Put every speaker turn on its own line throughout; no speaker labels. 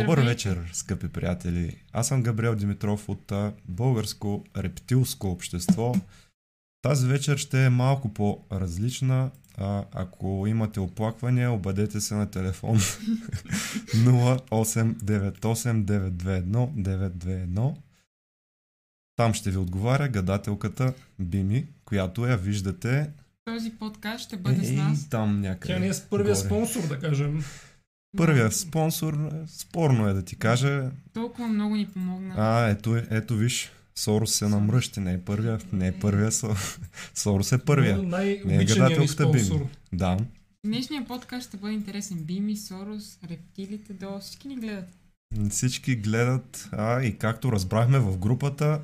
Добър вечер, скъпи приятели. Аз съм Габриел Димитров от Българско рептилско общество. Тази вечер ще е малко по-различна. А, ако имате оплаквания, обадете се на телефон 0898-921-921. Там ще ви отговаря гадателката Бими, която я виждате
Този подкаст ще бъде с
Ей,
нас.
там някъде.
Тя не е с първия
горе.
спонсор, да кажем.
Първият спонсор, е, спорно е да ти кажа,
Толкова много ни помогна.
А, ето, е- ето виж, Сорос се намръщи, не е първия, не е първия, Со- Сорос е първия.
Най-обичаният ни
гадателката
спонсор.
Да,
Днешният подкаст ще бъде интересен. Бими, Сорос, рептилите до всички ни гледат.
всички гледат, а и както разбрахме в групата,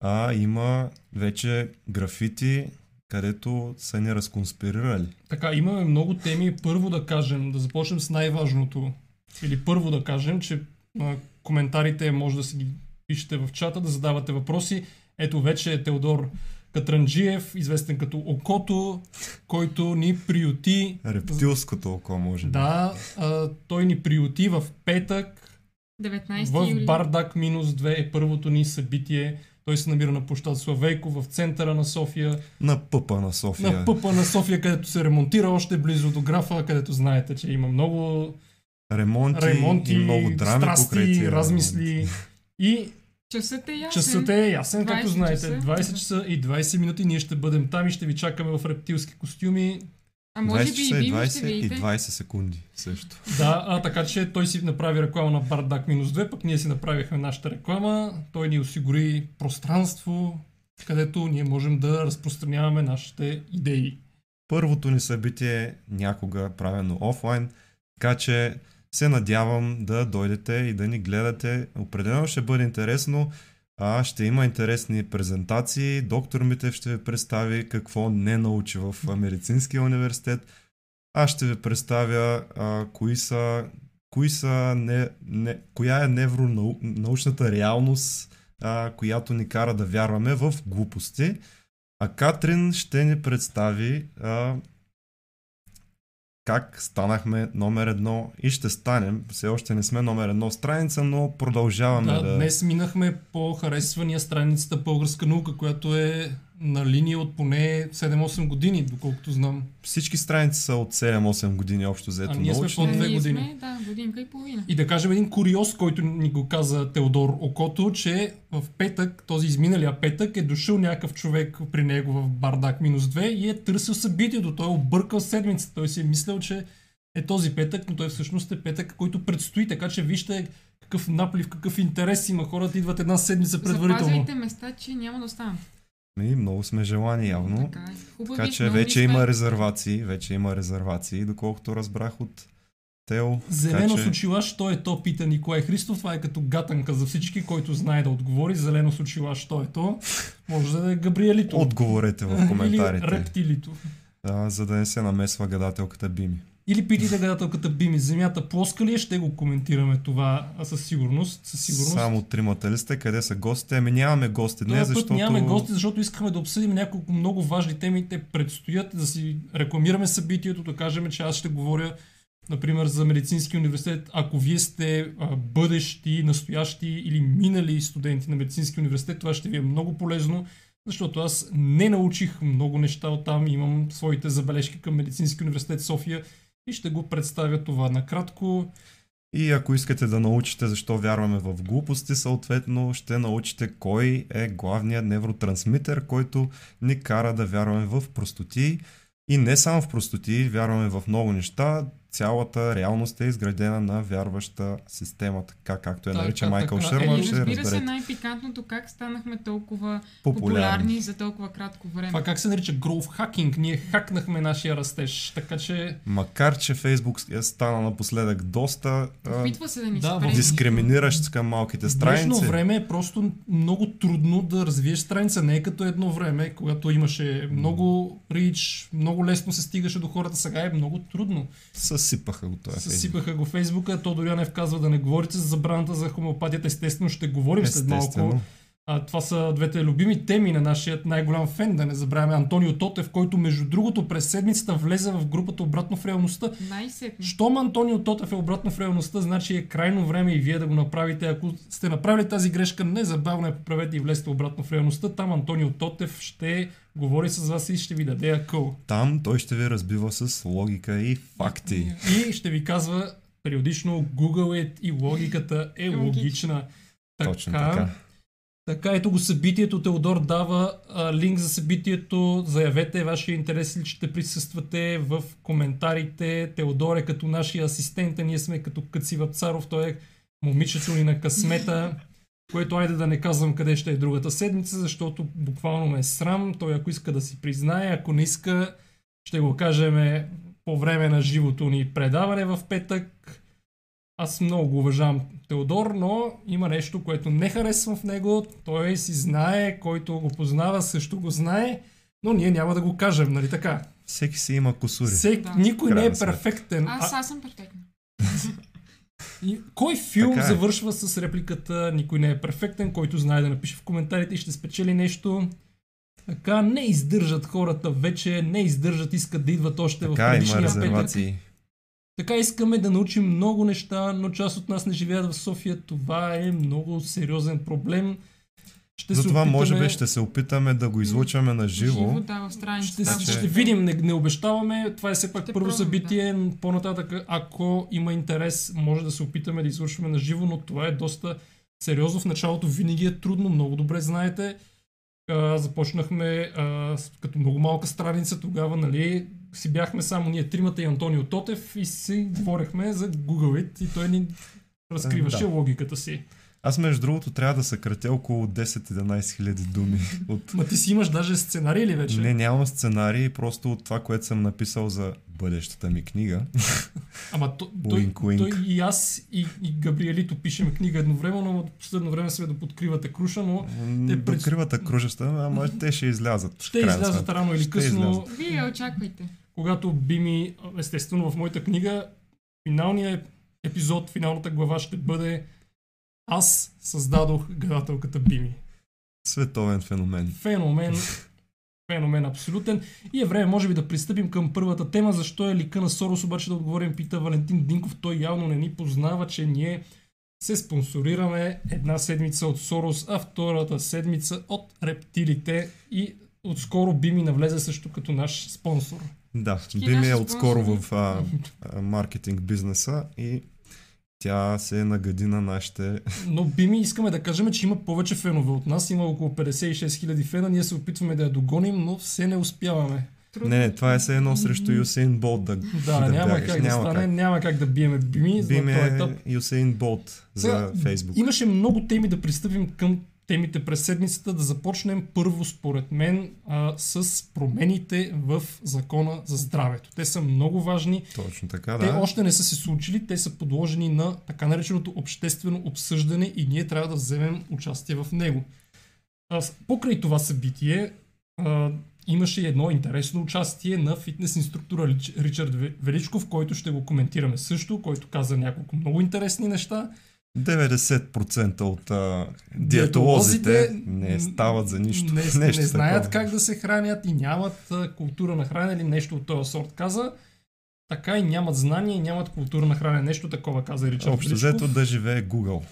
а има вече графити, където са ни разконспирирали.
Така, имаме много теми. Първо да кажем, да започнем с най-важното. Или първо да кажем, че а, коментарите може да си ги пишете в чата, да задавате въпроси. Ето вече е Теодор Катранджиев, известен като Окото, който ни приюти.
Рептилското око, може би.
Да, а, той ни приюти в петък
19
В
юли.
Бардак минус 2 е първото ни събитие. Той се намира на площад Славейко в центъра на София.
На пъпа на София.
На пъпа на София, където се ремонтира още близо до графа, където знаете, че има много
Ремонти,
ремонти,
и много драми
страсти, размисли. И
Часът е ясен.
часът е ясен,
20
както знаете.
часа.
20 часа и 20 минути ние ще бъдем там и ще ви чакаме в рептилски костюми.
А може
20
би
часа
и
и
Бими
20
ще
и
видите.
20 секунди също.
Да, а така че той си направи реклама на Бардак минус 2, пък ние си направихме нашата реклама. Той ни осигури пространство, където ние можем да разпространяваме нашите идеи.
първото ни събитие е някога правено офлайн, така че се надявам да дойдете и да ни гледате. Определено ще бъде интересно. А, ще има интересни презентации. Доктор Митев ще ви представи какво не научи в медицинския университет. Аз ще ви представя а, кои са, кои са не, не, коя е невронаучната реалност, а, която ни кара да вярваме в глупости. А Катрин ще ни представи а, как станахме номер едно и ще станем. Все още не сме номер едно страница, но продължаваме
Да,
да...
днес минахме по харесвания страницата Българска наука, която е на линия от поне 7-8 години, доколкото знам.
Всички страници са от 7-8 години общо взето
А ние сме по две
Ние
години.
Сме, да, годинка и половина.
И да кажем един куриоз, който ни го каза Теодор Окото, че в петък, този изминалия петък, е дошъл някакъв човек при него в Бардак минус 2 и е търсил събитието. Той е объркал седмицата. Той си е мислил, че е този петък, но той всъщност е петък, който предстои. Така че вижте какъв наплив, какъв интерес има. Хората идват една седмица предварително.
Запазвайте места, че няма да останат.
И много сме желани явно.
Така е. Хубави,
Така че вече
сме.
има резервации. Вече има резервации, доколкото разбрах от Тео.
Зелено
Така
с
че-
очила, що е то, пита Николай Христов. Това е като гатанка за всички, който знае да отговори. Зелено с що е то. Може да е Габриелито.
Отговорете в коментарите,
Или рептилито.
а, за да не се намесва гадателката Бими.
Или питайте гадателката Бими, земята плоска ли е? Ще го коментираме това а, със сигурност. Със сигурност.
Само тримата ли сте? Къде са гостите? Ами нямаме гости днес,
път
защото...
нямаме гости, защото искаме да обсъдим няколко много важни теми. Те предстоят да си рекламираме събитието, да кажем, че аз ще говоря, например, за медицински университет. Ако вие сте а, бъдещи, настоящи или минали студенти на медицински университет, това ще ви е много полезно, защото аз не научих много неща от там. Имам своите забележки към Медицински университет София и ще го представя това накратко.
И ако искате да научите защо вярваме в глупости, съответно ще научите кой е главният невротрансмитер, който ни кара да вярваме в простоти. И не само в простоти, вярваме в много неща. Цялата реалност е изградена на вярваща система, така както я
Така,
нарича Майкъл
така.
Шерман,
Е,
ще
разбира се, най-пикантното как станахме толкова
Популярни.
популярни за толкова кратко време.
Това как се нарича growth hacking? Ние хакнахме нашия растеж, така че
Макар, че Фейсбук е стана напоследък доста а,
Опитва се да ни
Да,
дискриминиращ към малките
В днешно
страници.
време е просто много трудно да развиеш страница. Не е като едно време, когато имаше много рич, много лесно се стигаше до хората. Сега е много трудно.
Съсипаха го това.
Съсипаха го Фейсбука. Тодор Янев казва да не говорите за забраната за хомеопатията. Естествено ще говорим след малко. А, това са двете любими теми на нашия най-голям фен, да не забравяме Антонио Тотев, който между другото през седмицата влезе в групата обратно в реалността.
Най-сетне.
Щом Антонио Тотев е обратно в реалността, значи е крайно време и вие да го направите. Ако сте направили тази грешка, незабавно я поправете и влезте обратно в реалността. Там Антонио Тотев ще говори с вас и ще ви даде акъл.
Там той ще ви разбива с логика и факти.
И ще ви казва периодично Google it и логиката е логична.
Точно така.
Така, ето го събитието. Теодор дава а, линк за събитието. Заявете вашия интерес ли ще присъствате в коментарите. Теодор е като нашия асистент, а ние сме като Къци Вапцаров. Той е момичето ни на късмета. Което айде да не казвам къде ще е другата седмица, защото буквално ме е срам. Той ако иска да си признае, ако не иска, ще го кажем по време на живото ни предаване в петък. Аз много го уважавам Теодор, но има нещо, което не харесвам в него. Той си знае, който го познава, също го знае, но ние няма да го кажем, нали така?
Всеки си има косури.
Всек,
Да.
Никой не е
Крайна
перфектен.
Аз,
А,
аз съм перфектна.
и, кой филм
Така е.
завършва с репликата Никой не е перфектен, който знае да напише в коментарите и ще спечели нещо? Така, не издържат хората вече, не издържат, искат да идват още в
Така има
предишния петък. Така искаме да научим много неща, но част от нас не живеят в София. Това е много сериозен проблем. Ще
Затова
опитаме,
може би ще се опитаме да го излучваме на живо.
Да, в
ще,
страницата.
Че-
ще видим, не, не обещаваме. Това е все пак
Ще
първо
пробваме,
събитие. По-нататък, ако има интерес, може да се опитаме да излучваме на живо, но това е доста сериозно. В началото винаги е трудно, много добре знаете. А, започнахме а, като много малка страница, тогава нали, си бяхме само ние тримата и Антонио Тотев и си говорехме за Google It и той ни разкриваше
Да.
логиката си.
Аз между другото трябва да съкратя около 10-11 хиляди думи. От...
Ма ти си имаш даже сценарий ли вече?
Не, нямам сценарий, просто от това, което съм написал за бъдещата ми книга.
Ама то, той,
Уинк,
той и аз и, и Габриелито пишеме книга едновременно, но последно време сме да подкривате круша, но Те
До
пред-
кривата кружеща, ама те ще излязат.
ще излязат рано или късно.
Вие очаквайте.
Когато Бими, естествено в моята книга, финалният епизод, финалната глава ще бъде Аз създадох гадателката Бими.
Световен феномен.
Феномен, феномен абсолютен. И е време, може би, да пристъпим към първата тема. Защо е лика на Сорос, обаче да отговорим, пита Валентин Динков. Той явно не ни познава, че ние се спонсорираме една седмица от Сорос, а втората седмица от рептилите и отскоро би ми навлезе също като наш спонсор.
Да,
Всички
би ми е отскоро в а, а, маркетинг бизнеса и тя се нагади на нашите...
Но би ми искаме да кажем, че има повече фенове от нас. Има около 56 000 фена. Ние се опитваме да я догоним, но все не успяваме.
Трудно.
Не, не, това е все едно срещу Юсейн Болт да,
Да,
да
няма
бягаш.
как да
Няма
стане,
как.
няма как да биеме Бими
Би
на
ми
този
е
етап.
Юсейн Болт
Сега,
за Фейсбук.
Имаше много теми да пристъпим към темите през седмицата. Да започнем първо, според мен, а, с промените в закона за здравето. Те са много важни.
Точно така,
Те
да.
още не са се случили, те са подложени на така нареченото обществено обсъждане и ние трябва да вземем участие в него. А, покрай това събитие а, имаше едно интересно участие на фитнес инструктора Рич- Ричард Ве- Величков, който ще го коментираме също, който каза няколко много интересни неща.
90% от а,
Диетолозите
не стават за нищо.
Не,
нещо
не знаят
такова.
как да се хранят и нямат а, култура на хранене или нещо от този сорт. Каза, така и нямат знание и нямат култура на хранене. Нещо такова каза Ричард
Общо взето да живее Google.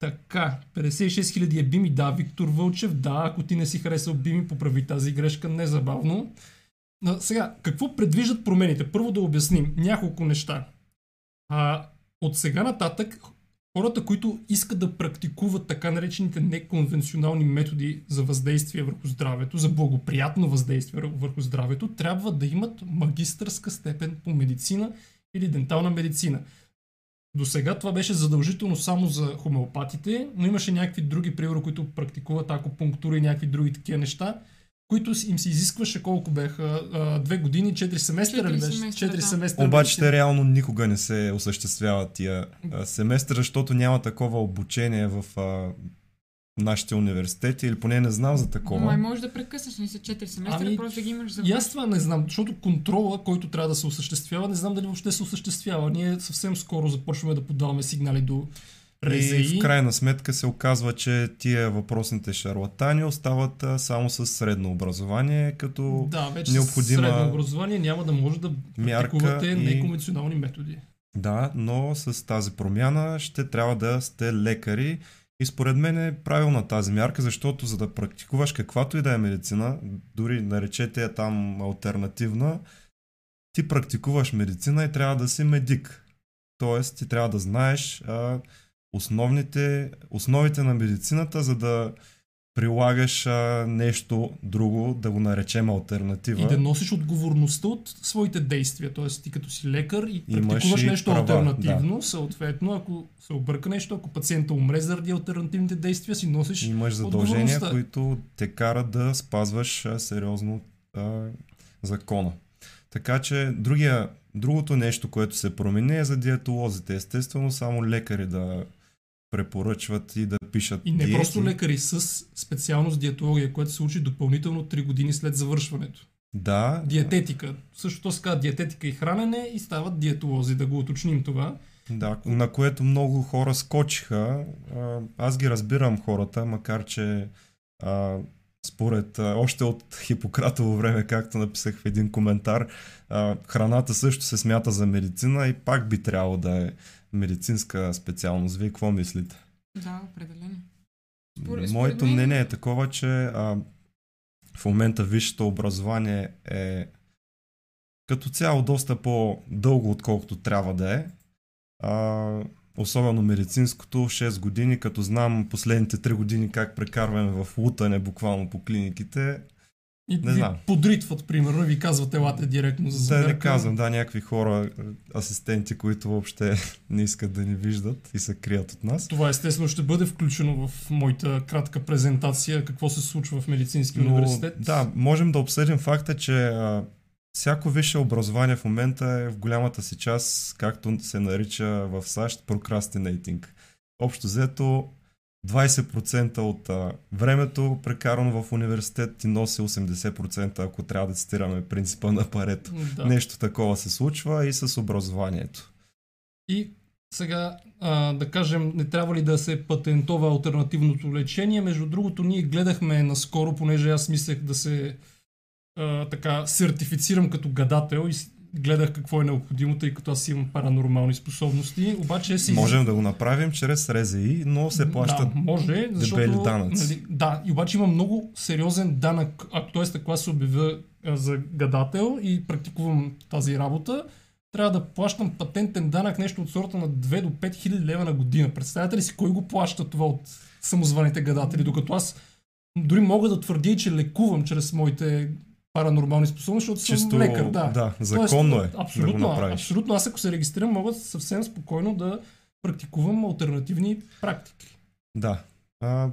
Така, 56 000 е Бими, да, Виктор Вълчев, да, ако ти не си харесал Бими, поправи тази грешка незабавно. А, сега, какво предвиждат промените? Първо да обясним няколко неща. А, от сега нататък, хората, които искат да практикуват така наречените неконвенционални методи за въздействие върху здравето, за благоприятно въздействие върху здравето, трябва да имат магистърска степен по медицина или дентална медицина. До сега това беше задължително само за хомеопатите, но имаше някакви други, примерно, които практикуват акупунктура и някакви други такива неща, които им се изискваше колко беха? Две години, четири семестра ли беше?
семестра,
Четири
да.
семестра.
Обаче те реално никога не се осъществяват тия а, семестри, защото няма такова обучение в а, нашите университети, или поне не знам за такова.
Май може да прекъснеш, не са 4 семестра,
Ами,
просто да ги имаш за
И аз това не знам, защото контрола, който трябва да се осъществява, не знам дали въобще се осъществява. Ние съвсем скоро започваме да подаваме сигнали до
И
РЗИ.
в крайна сметка се оказва, че тия въпросните шарлатани остават само с средно образование, като
Да, вече
необходима
средно образование няма да може да практикувате
и-
неконвенционални методи.
Да, но с тази промяна ще трябва да сте лекари и според мен е правилна тази мярка, защото за да практикуваш каквато и да е медицина, дори наречете я там альтернативна, ти практикуваш медицина и трябва да си медик. Тоест ти трябва да знаеш а, основните, основите на медицината, за да прилагаш а, нещо друго, да го наречем альтернатива.
И да носиш отговорността от своите действия. Тоест, ти като си лекар и практикуваш
и
нещо
права,
альтернативно, съответно, ако се обърка нещо, ако пациента умре заради альтернативните действия, си носиш
Имаш задължения, които те карат да спазваш а, сериозно а, закона. Така че другия, другото нещо, което се промени е за диетолозите. Естествено, само лекари да препоръчват и да пишат
И не
диети.
просто лекари с специалност диетология, което се учи допълнително 3 години след завършването.
Да,
Диететика. Същото се казва диететика и хранене и стават диетолози, да го уточним това.
да, на което много хора скочиха. Аз ги разбирам хората, макар че а, според а, още от Хипократово време, както написах в един коментар, а, храната също се смята за медицина и пак би трябвало да е медицинска специалност. Вие какво мислите?
Да, определено. Според-
Моето
мен-
мнение е такова, че а, в момента висшето образование е като цяло доста по-дълго, отколкото трябва да е. А, особено медицинското, 6 години, като знам последните 3 години как прекарваме в лутане буквално по клиниките.
И
Не
ви
знам.
подритват, примерно, и ви казват елате директно за
Да
заверка.
не казвам, да, някакви хора, асистенти, които въобще не искат да ни виждат и се крият от нас.
Това естествено ще бъде включено в моята кратка презентация какво се случва в медицински
Но,
университет.
да, можем да обсъдим факта, че а, всяко висше образование в момента е в голямата си част, както се нарича в САЩ, procrastinating. Общо взето 20% от а, времето, прекарано в университет, ти носи 80%, ако трябва да цитираме принципа на Парето.
да.
Нещо такова се случва и с образованието.
И сега, а, да кажем, не трябва ли да се патентова альтернативното лечение? Между другото, ние гледахме наскоро, понеже аз мислех да се а, така сертифицирам като гадател и гледах какво е необходимо, тъй като аз имам паранормални способности. Обаче си...
Можем да го направим чрез РЗИ, но се плащат
Да, може, защото...
дебели данъци.
Нали, да, и обаче има много сериозен данък, ако т.е. ако аз се обявя а, за гадател и практикувам тази работа, трябва да плащам патентен данък нещо от сорта на 2 до 5 хиляди лева на година. Представете ли си кой го плаща това от самозваните гадатели, докато аз дори мога да твърдя, че лекувам чрез моите паранормални способности, защото
чисто...
съм лекар. Да.
да законно е
абсолютно,
да го направиш.
абсолютно. Аз ако се регистрирам, мога съвсем спокойно да практикувам альтернативни практики.
Да. А,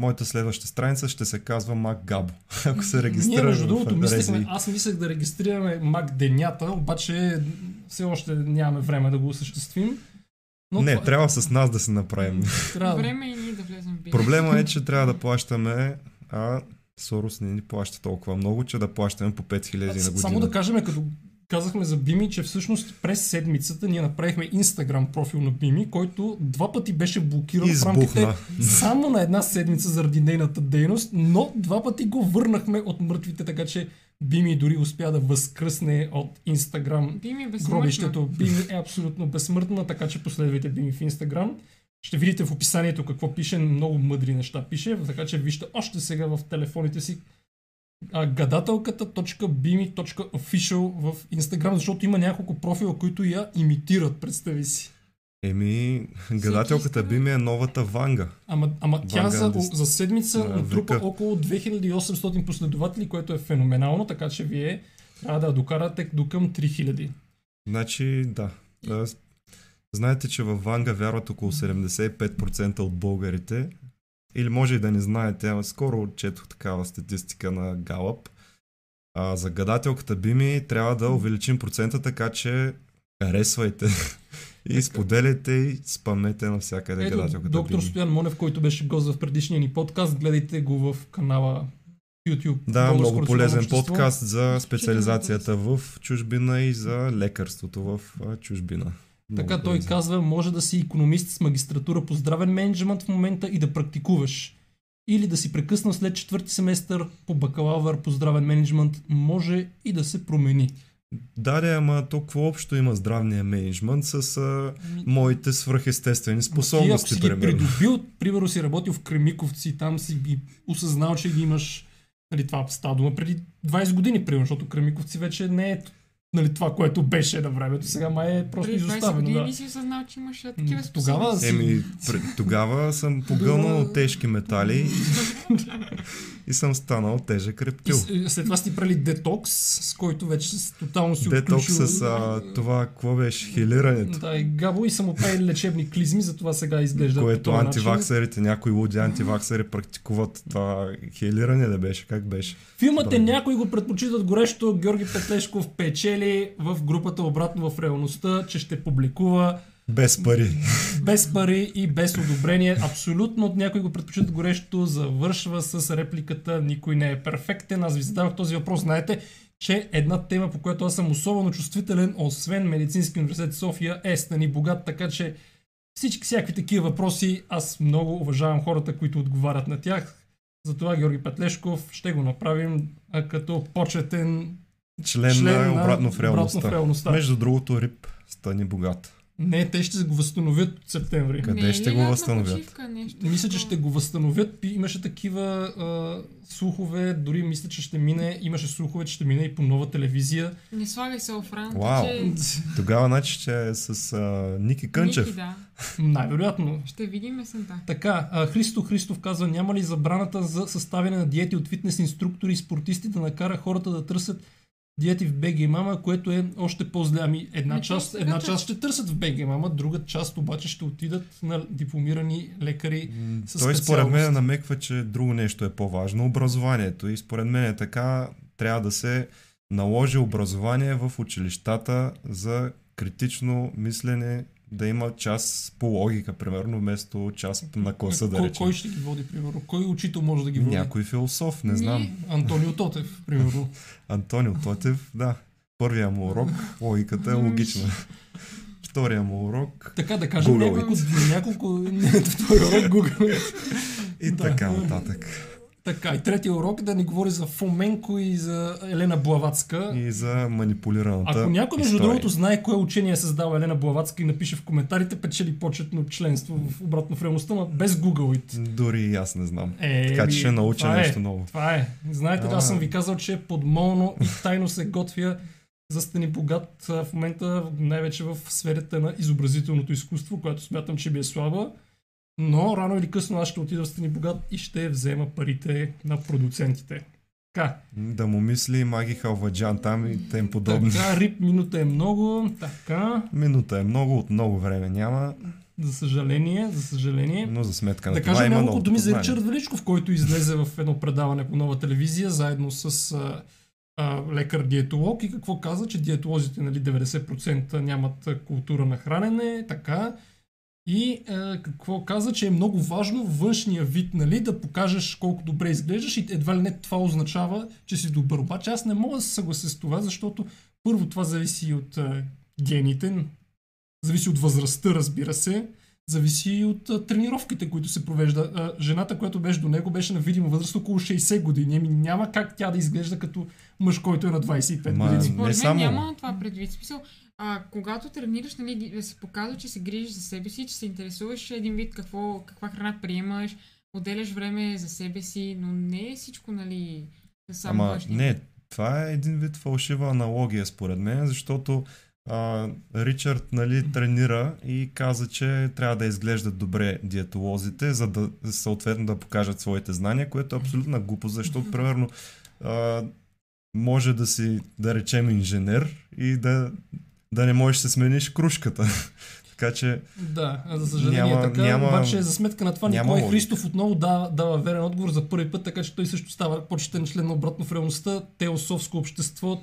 моята следваща страница ще се казва Мак Габо. Ако се
Ние,
регистрира
между другото, мислехме, аз мислех да регистрираме Мак Денята, обаче все още нямаме време да го осъществим. Но
Не,
това-
трябва с нас да се направим.
трябва
Време е и ние да влезем в бизнес.
Проблема е, че трябва да плащаме, а Сорос не ни плаща толкова много, че да плащаме по 5000 на година.
Само да кажем, като казахме за Бими, че всъщност през седмицата ние направихме Инстаграм профил на Бими, който два пъти беше блокиран в рамките
Избухна.
само на една седмица заради нейната дейност, но два пъти го върнахме от мъртвите, така че Бими дори успя да възкръсне от Инстаграм
е
гробището. Бими е абсолютно безсмъртна, така че последвайте Бими в Инстаграм. Ще видите в описанието какво пише, много мъдри неща пише, така че вижте още сега в телефоните си гадателката.bimi.official в Инстаграм, защото има няколко профила, които я имитират, представи си.
Еми, гадателката би ми е новата Ванга.
Ама, ама тя за, за седмица
На
натрупа
века.
около 2800 последователи, което е феноменално, така че вие трябва да я докарате до към 3000.
Значи, да. Знаете, че във Ванга вярват около 75% от българите. Или може и да не знаете, ама скоро четох такава статистика на Галъп. А, за гадателката Бими трябва да увеличим процента, така че харесвайте и споделяйте и спамнете навсякъде
Ето,
гадателката
доктор
Бими.
Стоян Монев, който беше гост в предишния ни подкаст, гледайте го в канала YouTube.
Да, много полезен
общество.
подкаст за специализацията в чужбина и за лекарството в чужбина. Много
Така той казва, може да си економист с магистратура по здравен менеджмент в момента и да практикуваш. Или да си прекъснал след четвърти семестър по бакалавър по здравен менеджмент, може и да се промени.
Да, да, ама то какво общо има здравния менеджмент с а, моите свръхестествени
Ти ако
способности,
си ги
примерно.
придобил, примерно си работил в Кремиковци, там си ги осъзнал, че ги имаш, нали, това става дума преди 20 години, примерно, защото Кремиковци вече не е нали, това, което беше на времето. Сега май е просто
Преди 20
изоставено.
години
Да.
си осъзнал, че имаш такива
тогава
способности?
Еми, пр- тогава съм погълнал тежки метали и съм станал тежък
И
рептил.
с- след това сте правили детокс, с който вече с- тотално си
Детокс
отключил...
с а, това, какво беше, хилирането.
Да, и Габо и правили лечебни клизми, затова сега изглежда
Което антиваксерите, някои луди антиваксери практикуват това хилиране да беше, как беше?
Филмът е някои го предпочитат горещо. Георги Петлешков печели в групата Обратно в реалността, че ще публикува
Без пари.
без пари и без одобрение. Абсолютно от някой го предпочитат горещо. Завършва с репликата Никой не е перфектен. Аз ви задавах този въпрос. Знаете, че една тема, по която аз съм особено чувствителен, освен Медицински университет София, е Стани Богат, така че всички всякакви такива въпроси, аз много уважавам хората, които отговарят на тях. Затова Георги Петлешков ще го направим а, като почетен
Член,
член
на обратно в реалността.
Обратно в реалността.
Между другото, Рип, стани богат.
Не, те ще го възстановят от септември.
Къде
Не
ще го възстановят?
почивка, нещо
Мисля, че ще го възстановят. Имаше такива а, слухове, дори мисля, че ще мине, имаше слухове, че ще мине и по нова телевизия.
Не слагай се Фран,
Вау.
че...
Тогава, значи, ще е с а, Ники Кънчев.
Ники, да.
Най-вероятно.
Ще видим есента.
Така, а, Христо Христов казва, няма ли забраната за съставяне на диети от фитнес инструктори и спортисти да накара хората да търсят диети в БГ Мама, което е още по-зле. Ами една
Ами,
част, една
сега
част ще търсят в БГ Мама, друга част обаче ще отидат на дипломирани лекари.
М,
Със
Той според мен намеква, че друго нещо е по-важно. Образованието. И според мен е така, трябва да се наложи образование в училищата за критично мислене, да има час по логика, примерно, вместо час на класа, да
кой,
речем.
кой ще ги води, примерно? Кой учител може да ги води?
Някой философ, не знам.
Ние.
Антонио Тотев, примерно.
Антонио Тотев, да. Първия му урок, логиката е логична. Втория му урок
Така да кажем, няколко, няколко в твой урок Google.
и така нататък.
Така, и третия урок е да ни говори за Фоменко и за Елена Блаватска.
И за манипулираната
Ако някой, между
история.
другото, знае кое учение е създала Елена Блаватска и напише в коментарите, печели почетно членство в обратно в реалността, но без Google it.
Дори и аз не знам.
Е,
Така че ще науча
това
нещо
е,
ново.
Това е. Знаете,
А.
аз съм ви казал, че подмолно и тайно се готвя за Стани Богат в момента, най-вече в сферата на изобразителното изкуство, което смятам, че би е слаба. Но рано или късно аз ще отида в Стани Богат и ще взема парите на продуцентите. Така,
Да му мисли Маги Халваджан там и тем подобни.
така, рип минута е много, така,
Минута е много, от много време няма,
за съжаление, за съжаление.
но за сметка на
Да
това
кажа няколко думи за. Ричард Величков, който излезе в едно предаване по нова телевизия, заедно с а, а, лекар-диетолог и какво каза, че диетолозите нали, 90% нямат култура на хранене, така. И а, какво каза, че е много важно външния вид, нали, да покажеш колко добре изглеждаш и едва ли не това означава, че си добър. Обаче аз не мога да се съглася с това, защото първо това зависи и от а, гените, зависи от възрастта, разбира се, зависи и от а, тренировките, които се провежда. А, жената, която беше до него, беше на видима възраст около 60 години. Ами няма как тя да изглежда като мъж, който е на 25
Ма,
години.
не
Според мен
само.
няма това предвид. Смисъл, а, когато тренираш, нали, се показва, че се грижиш за себе си, че се интересуваш един вид какво, каква храна приемаш, отделяш време за себе си, но не е всичко, нали, само
Ама не, това е един вид фалшива аналогия според мен, защото а, Ричард нали, тренира и каза, че трябва да изглеждат добре диетолозите, за да съответно да покажат своите знания, което е абсолютна глупост, защото примерно а, може да си, да речем, инженер и да, да не можеш да се смениш кружката. така че
Да, за съжаление
Няма-
е така,
няма-
обаче за сметка на това
няма
Николай. Христов отново дава, дава верен отговор за първи път, така че той също става почетен член на обратно в реалността, теософско общество,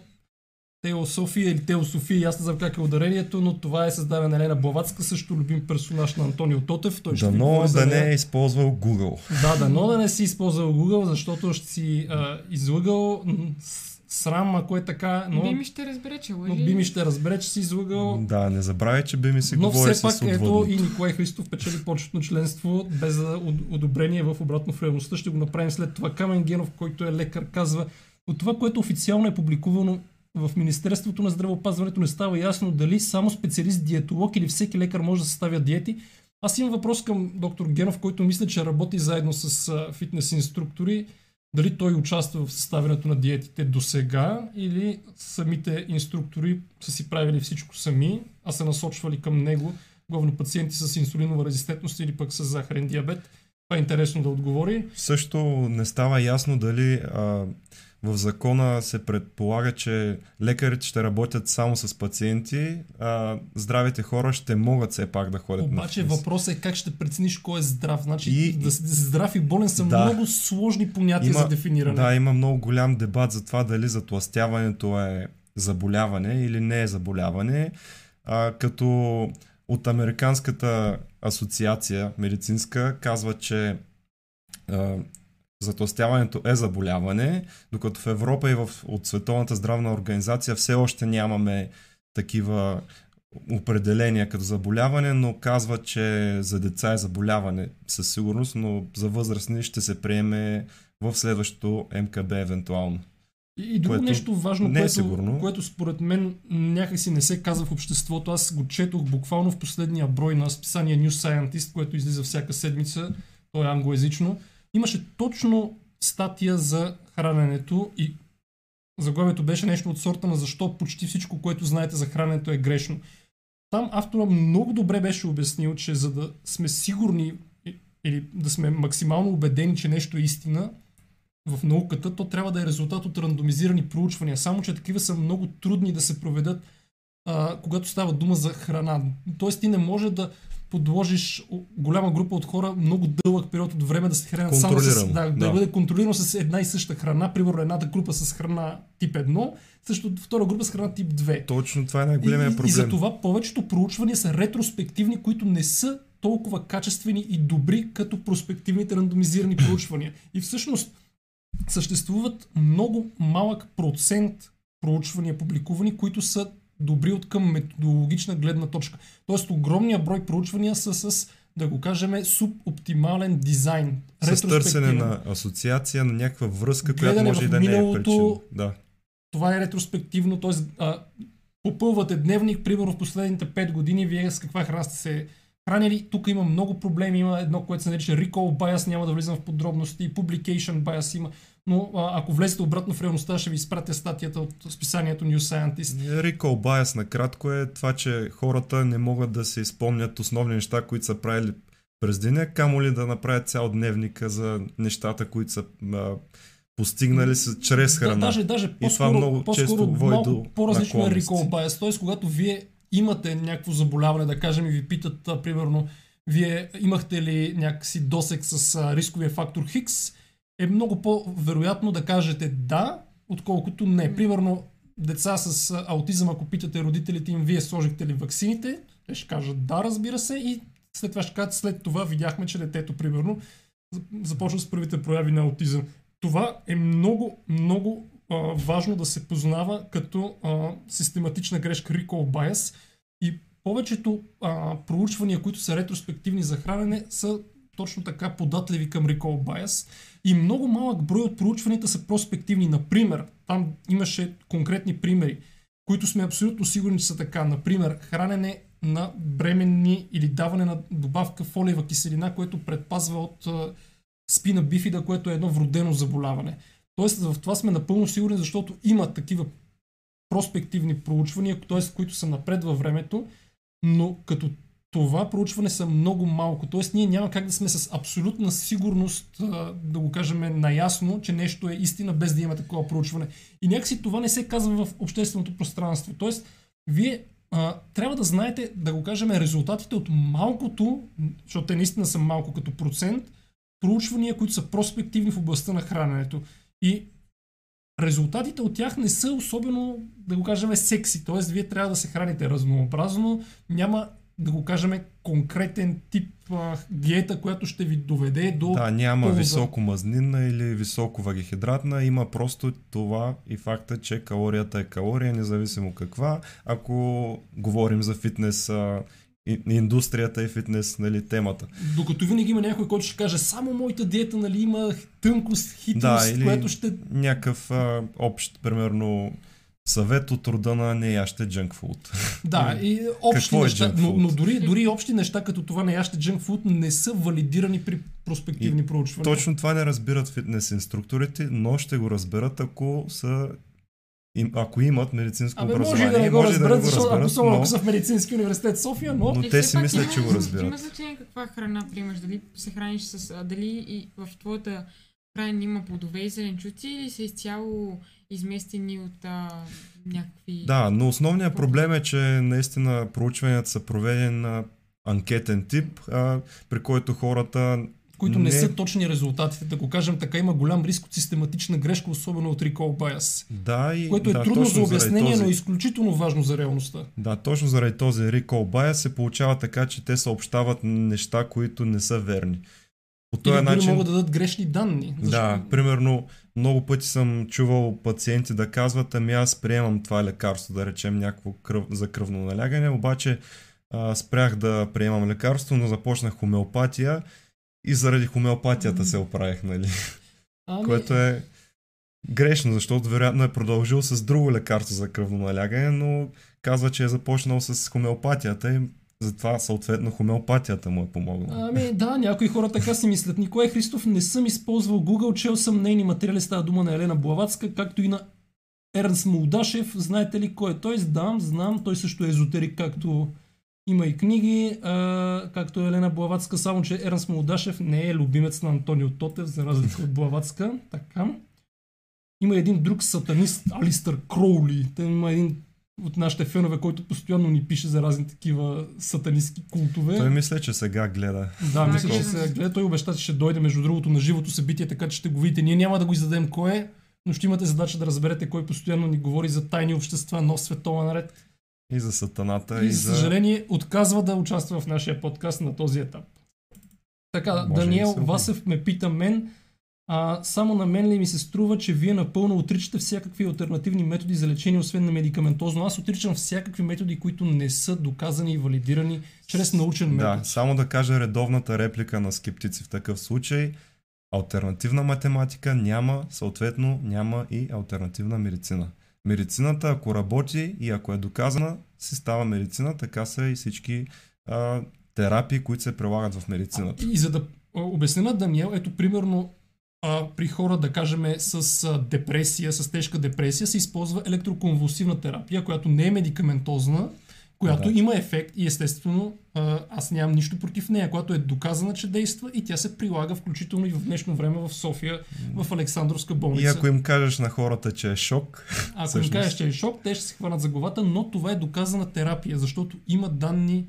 Теософия или Теософия, аз не знам как е ударението, но това е създадена Елена Блаватска, също любим персонаж на Антонио Тотев. Той ще
дано да не е използвал Google.
Да, да, но да не си използвал Google, защото ще си а, излъгал с срам, ако е така, но,
Би ми ще разбере, че лъжи.
но би ми ще разбере, че си излагал.
Да, не забравяй, че би ми си
Но
говори
все пак
с
ето и Николай Христов печели почетно членство без одобрение в обратно в реалността. Ще го направим след това. Камен Генов, който е лекар, казва от това, което официално е публикувано в Министерството на здравеопазването не става ясно дали само специалист диетолог или всеки лекар може да съставя диети. Аз имам въпрос към доктор Генов, който мисля, че работи заедно с фитнес инструктори. Дали той участва в съставянето на диетите до сега или самите инструктори са си правили всичко сами, а са насочвали към него главно пациенти с инсулинова резистентност или пък с захарен диабет. Това е интересно да отговори.
Също не става ясно дали а, в закона се предполага, че лекарите ще работят само с пациенти, а здравите хора ще могат все пак да ходят на
Обаче
фитнес.
въпросът е как ще прецениш кой е здрав. Значи
И-
да, си- здрав и болен са
Да.
много сложни понятия
Има-
за дефиниране.
Да, има много голям дебат за това дали затластяването е заболяване или не е заболяване. А, като от Американската асоциация медицинска казва, че а, затластяването е заболяване, докато в Европа и в, от Световната здравна организация все още нямаме такива определения като заболяване, но казва, че за деца е заболяване със сигурност, но за възрастни ще се приеме в следващото МКБ евентуално.
И, друго
което
нещо важно,
не е
което,
сигурно.
което според мен някакси не се казва в обществото. Аз го четох буквално в последния брой на списание New Scientist, което излиза всяка седмица. То е англоязично. Имаше точно статия за храненето и заглавието беше нещо от сорта на защо почти всичко, което знаете за храненето е грешно. Там автора много добре беше обяснил, че за да сме сигурни или да сме максимално убедени, че нещо е истина, в науката, то трябва да е резултат от рандомизирани проучвания. Само, че такива са много трудни да се проведат, а, когато става дума за храна. Тоест, ти не може да подложиш голяма група от хора много дълъг период от време да се хранят само с, да, да,
да.
бъде контролирано с една и съща храна. Примерно едната група с храна тип 1, също втора група с храна тип 2.
Точно това е най-големия
и,
проблем.
И за това повечето проучвания са ретроспективни, които не са толкова качествени и добри, като проспективните рандомизирани проучвания. И всъщност съществуват много малък процент проучвания публикувани, които са добри от към методологична гледна точка. Тоест огромният брой проучвания са с, да го кажем, субоптимален дизайн.
С търсене на асоциация, на някаква връзка, която може и да не е
миналото,
причина. Да.
това е ретроспективно, т.е. попълвате дневник, примерно в последните 5 години, вие с каква храна сте се хранили. Тук има много проблеми, има едно, което се нарича recall bias, няма да влизам в подробности, publication bias има, но а, ако влезете обратно в реалността, ще ви изпратя статията от списанието New Scientist.
Recall bias накратко е това, че хората не могат да се изпомнят основни неща, които са правили през деня, камо ли да направят цял дневника за нещата, които са а, постигнали с, чрез храна.
Да, даже, даже
това
по-скоро,
много
по-скоро
често води до
по-различно е recall bias. Т.е. когато вие имате някакво заболяване, да кажем, и ви питат, а, примерно, вие имахте ли някакси досек с а, рисковия фактор Хикс, е много по-вероятно да кажете да, отколкото не. Примерно, деца с аутизъм, ако питате родителите им, вие сложихте ли ваксините, те ще кажат да, разбира се, и след това ще кажат, след това видяхме, че детето, примерно, започва с първите прояви на аутизъм. Това е много, много а, важно да се познава като а, систематична грешка recall bias и повечето а, проучвания, които са ретроспективни за хранене, са точно така податливи към recall bias и много малък брой от проучванията са проспективни. Например, там имаше конкретни примери, които сме абсолютно сигурни, че са така. Например, хранене на бременни или даване на добавка фолиева киселина, което предпазва от спина бифида, което е едно вродено заболяване. Тоест в това сме напълно сигурни, защото има такива проспективни проучвания, т.е. които са напред във времето, но като това проучване са много малко. Т.е. ние няма как да сме с абсолютна сигурност, да го кажем наясно, че нещо е истина, без да има такова проучване. И някакси това не се казва в общественото пространство. Т.е. вие а, трябва да знаете, да го кажем, резултатите от малкото, защото те наистина са малко като процент, проучвания, които са проспективни в областта на храненето. И резултатите от тях не са особено, да го кажем, секси. Тоест, вие трябва да се храните разнообразно. Няма да го кажем, конкретен тип а, диета, която ще ви доведе до...
Да, няма
полза.
високо мазнинна или високо въглехидратна, има просто това и факта, че калорията е калория, независимо каква. Ако говорим за фитнес, а, индустрията и фитнес, нали, темата.
Докато винаги има някой, който ще каже, само моята диета нали, има тънкост, хитрост,
Да, или-
която ще...
Някакъв а, общ, примерно, съвет от рода на не яще джанк фуд.
Да, и общи
Какво е
неща,
junk
но,
food?
но дори, дори общи неща като това не яще джънк фуд не са валидирани при проспективни проучвания.
Точно това не разбират фитнес инструкторите, но ще го разберат, ако са им, ако имат медицинско
Абе, може
образование.
и да не го
може
разберат,
да
защото ако
разберат,
са,
но...
ако са в медицински университет София, но...
Но
Е,
те си мислят, че го разбират.
Има значение каква храна приемаш, дали се храниш с... Дали и в твоята хранене има плодове и зеленчуци или са изцяло изместени от а, някакви...
Да, но основният проблем е, че наистина проучванията са проведени на анкетен тип, а, при който хората
които не,
Не.
са точни резултатите. Да го кажем така, има голям риск от систематична грешка, особено от recall bias,
да и
което е
да,
трудно за обяснение,
този,
но е изключително важно за реалността.
Да, точно заради този recall bias се получава така, че те съобщават неща, които не са верни. По
Или
този начин...
могат да дадат грешни данни.
Да, примерно много пъти съм чувал пациенти да казват, ами аз приемам това лекарство, да речем някакво кръв, за кръвно налягане, обаче а, спрях да приемам лекарство, но започнах хомеопатия и заради хомеопатията се оправих, нали?
Ами,
Което е грешно, защото вероятно е продължил с друго лекарство за кръвно налягане, но казва, че е започнал с хомеопатията и затова съответно хомеопатията му е помогнала.
Ами да, някои хора така си мислят. Николай Христов не съм използвал Google, чел съм нейни материали, става дума на Елена Блаватска, както и на Ернст Молдашев. Знаете ли кой е той? Да, знам. Той също е езотерик, както има и книги, а, както Елена Блаватска, само че Ернст Молдашев не е любимец на Антонио Тотев, за разлика от Блаватска. Така. Има един друг сатанист, Алистър Кроули. Той има един от нашите фенове, който постоянно ни пише за разни такива сатанистски култове.
Той мисля, че сега гледа.
Да, мисля, че
гледам.
се гледа. Той обеща, че ще дойде между другото на живото събитие, така че ще го видите. Ние няма да го издадем кой е, но ще имате задача да разберете кой постоянно ни говори за тайни общества, нов световен ред.
И за сатаната,
И,
и,
за съжаление отказва да участва в нашия подкаст на този етап. Така,
Може
Даниел
да се
Васев ме пита мен, а, само на мен ли ми се струва, че вие напълно отричате всякакви альтернативни методи за лечение, освен на медикаментозно. Аз отричам всякакви методи, които не са доказани и валидирани чрез научен метод.
Да, само да кажа редовната реплика на скептици в такъв случай. Альтернативна математика няма, съответно няма и альтернативна медицина. Медицината, ако работи и ако е доказана, си става медицина, така са и всички а, терапии, които се прилагат в медицината.
И за да а, обясня на Даниел, ето примерно а, при хора, да кажем, с а, депресия, с тежка депресия, се използва електроконвулсивна терапия, която не е медикаментозна, която
Да.
има ефект и естествено а, аз нямам нищо против нея, която е доказана, че действа и тя се прилага включително и в днешно време в София, в Александровска болница.
И ако им кажеш на хората, че е шок,
Ако им
всъщност-
кажеш, че е шок, те ще се хванат за главата, но това е доказана терапия, защото има данни,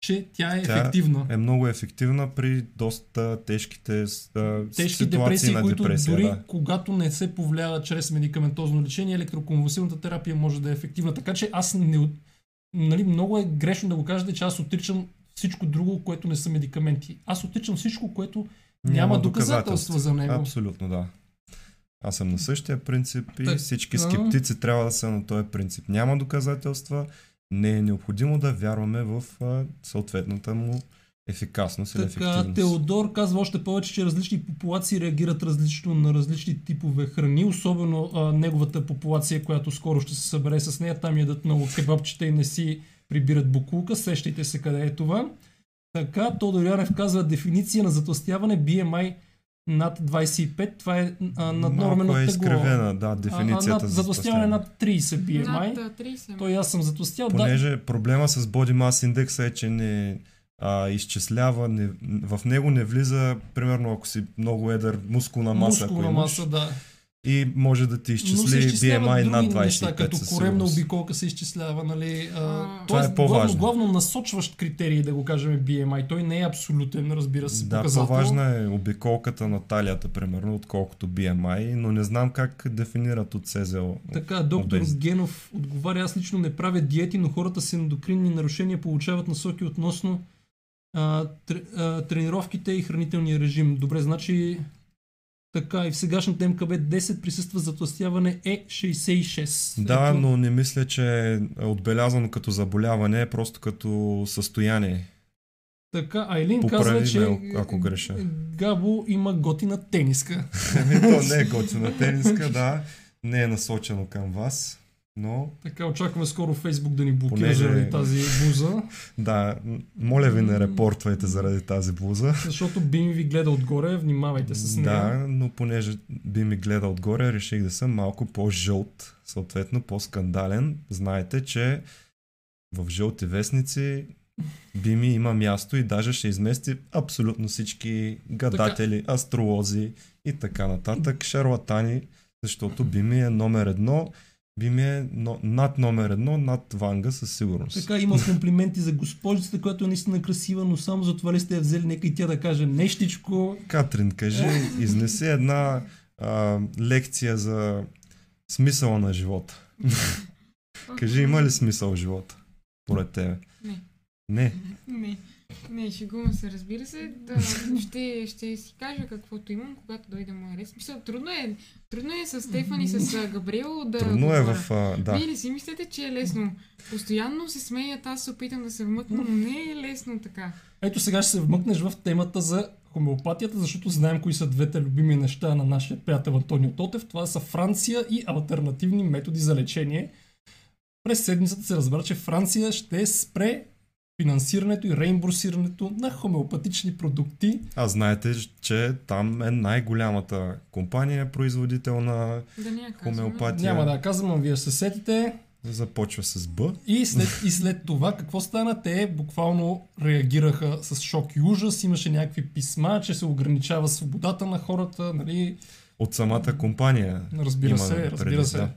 че тя е
Тя
ефективна.
е много ефективна при доста тежките а,
тежки депресии,
на
които
депресия.
дори
да.
когато не се повлиява чрез медикаментозно лечение, електроконвулсивната терапия може да е ефективна. Така че аз не... Нали, много е грешно да го кажете, че аз отричам всичко друго, което не са медикаменти. Аз отричам всичко, което няма, доказателства за него.
Абсолютно, да. Аз съм на същия принцип и
Так,
всички скептици трябва да са на този принцип. Няма доказателства, не е необходимо да вярваме в съответната му ефикасност или
Така,
ефективност.
Теодор казва още повече, че различни популации реагират различно на различни типове храни, особено а, неговата популация, която скоро ще се събере с нея. Там ядат много кебабчета и не си прибират буклука. Сещайте се къде е това. Така, Тодор Янев казва дефиниция на затластяване BMI над 25. Това е а, наднормено
Малко е
тегло.
изкривена, да,
А, а,
дефиницията
над,
за
затластяване над 30 BMI.
Над а, 30.
Той аз съм затластял. Да,
Понеже проблема с Body Mass Index е, че не а, изчислява, не, в него не влиза, примерно ако си много едър, мускулна маса.
мускулна маса, да.
И може да ти изчисли BMI над 25
неща, като коремна обиколка се изчислява, нали? А,
А,
Това е по-важно.
Главно, главно насочващ критерий, да го кажем BMI. Той не е абсолютен, разбира се,
Да,
показател.
по-важна е обиколката на талията, примерно, отколкото BMI, но не знам как дефинират от СЗО.
Така, доктор
Обез.
Генов отговаря, аз лично не правя диети, но хората с ендокринни нарушения получават насоки относно а, тр, а, тренировките и хранителния режим. Добре, значи така и в сегашната МКБ 10 присъства затластяване е 66.
Да,
Ето,
но не мисля, че е отбелязано като заболяване, просто като състояние.
Така, Айлин
Поправи
казва,
ме,
че
ако греша.
Габо има готина тениска.
Еми, то не е готина тениска, да. Не е насочено към вас. Но,
Така, очакваме скоро Фейсбук да ни блокира
Понеже-
заради тази буза,
да, моля ви не репортвайте заради тази блуза.
защото Бими ви гледа отгоре, внимавайте с нея.
Да, но понеже би ми гледа отгоре, реших да съм малко по-жълт, съответно по-скандален. Знаете, че в жълти вестници би ми има място и даже ще измести абсолютно всички гадатели, астролози и така нататък, шарлатани, защото би ми е номер едно, би ми е но, над номер едно, над Ванга със сигурност.
Така има комплименти за госпожицата, която е наистина красива, но само за това ли сте я взели, нека и тя да каже нещичко.
Катрин, кажи, изнеси една а, лекция за смисъла на живота. Кажи, има ли смисъл в живота? Поред тебе.
Не.
Не.
Не, не, шегувам се, разбира се. Да, ще, ще си кажа каквото имам, когато дойде моя ред. Смисъл, трудно е, трудно е с Стефан и с Габриел да
Трудно е
говоря.
в... А, да.
Вие ли си мислите, че е лесно? Постоянно се смеят, аз се опитам да се вмъкна, но не е лесно така.
Ето сега ще се вмъкнеш в темата за хомеопатията, защото знаем кои са двете любими неща на нашия приятел Антонио Тотев. Това са Франция и альтернативни методи за лечение. През седмицата се разбра, че Франция ще спре финансирането и реимбурсирането на хомеопатични продукти.
А знаете, че там е най-голямата компания, производител на
Да не
хомеопатия.
Няма да я казвам, а вие се сетите.
Започва с Б.
И след, и след това какво стана? Те буквално реагираха с шок и ужас. Имаше някакви писма, че се ограничава свободата на хората. Нали?
От самата компания.
Разбира
Има
се,
предвид,
разбира се.
да.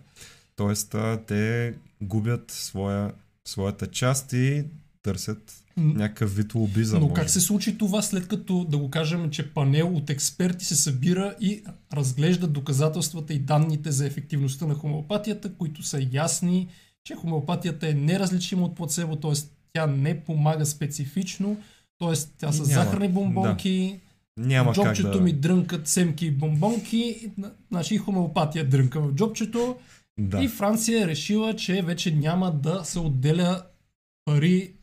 Тоест, те губят своя, своята част и търсят някакъв вид лобизъм.
Но
може
как се случи това след като, да го кажем, че панел от експерти се събира и разглежда доказателствата и данните за ефективността на хомеопатията, които са ясни, че хомеопатията е неразличима от плацебо, т.е. тя не помага специфично, т.е. тя са
Няма.
захарни бомбонки,
Няма как
джобчето
да...
ми дрънкат семки и бомбонки, значи хомеопатия дрънка в джобчето.
Да.
И Франция е решила, че вече няма да се отделя пари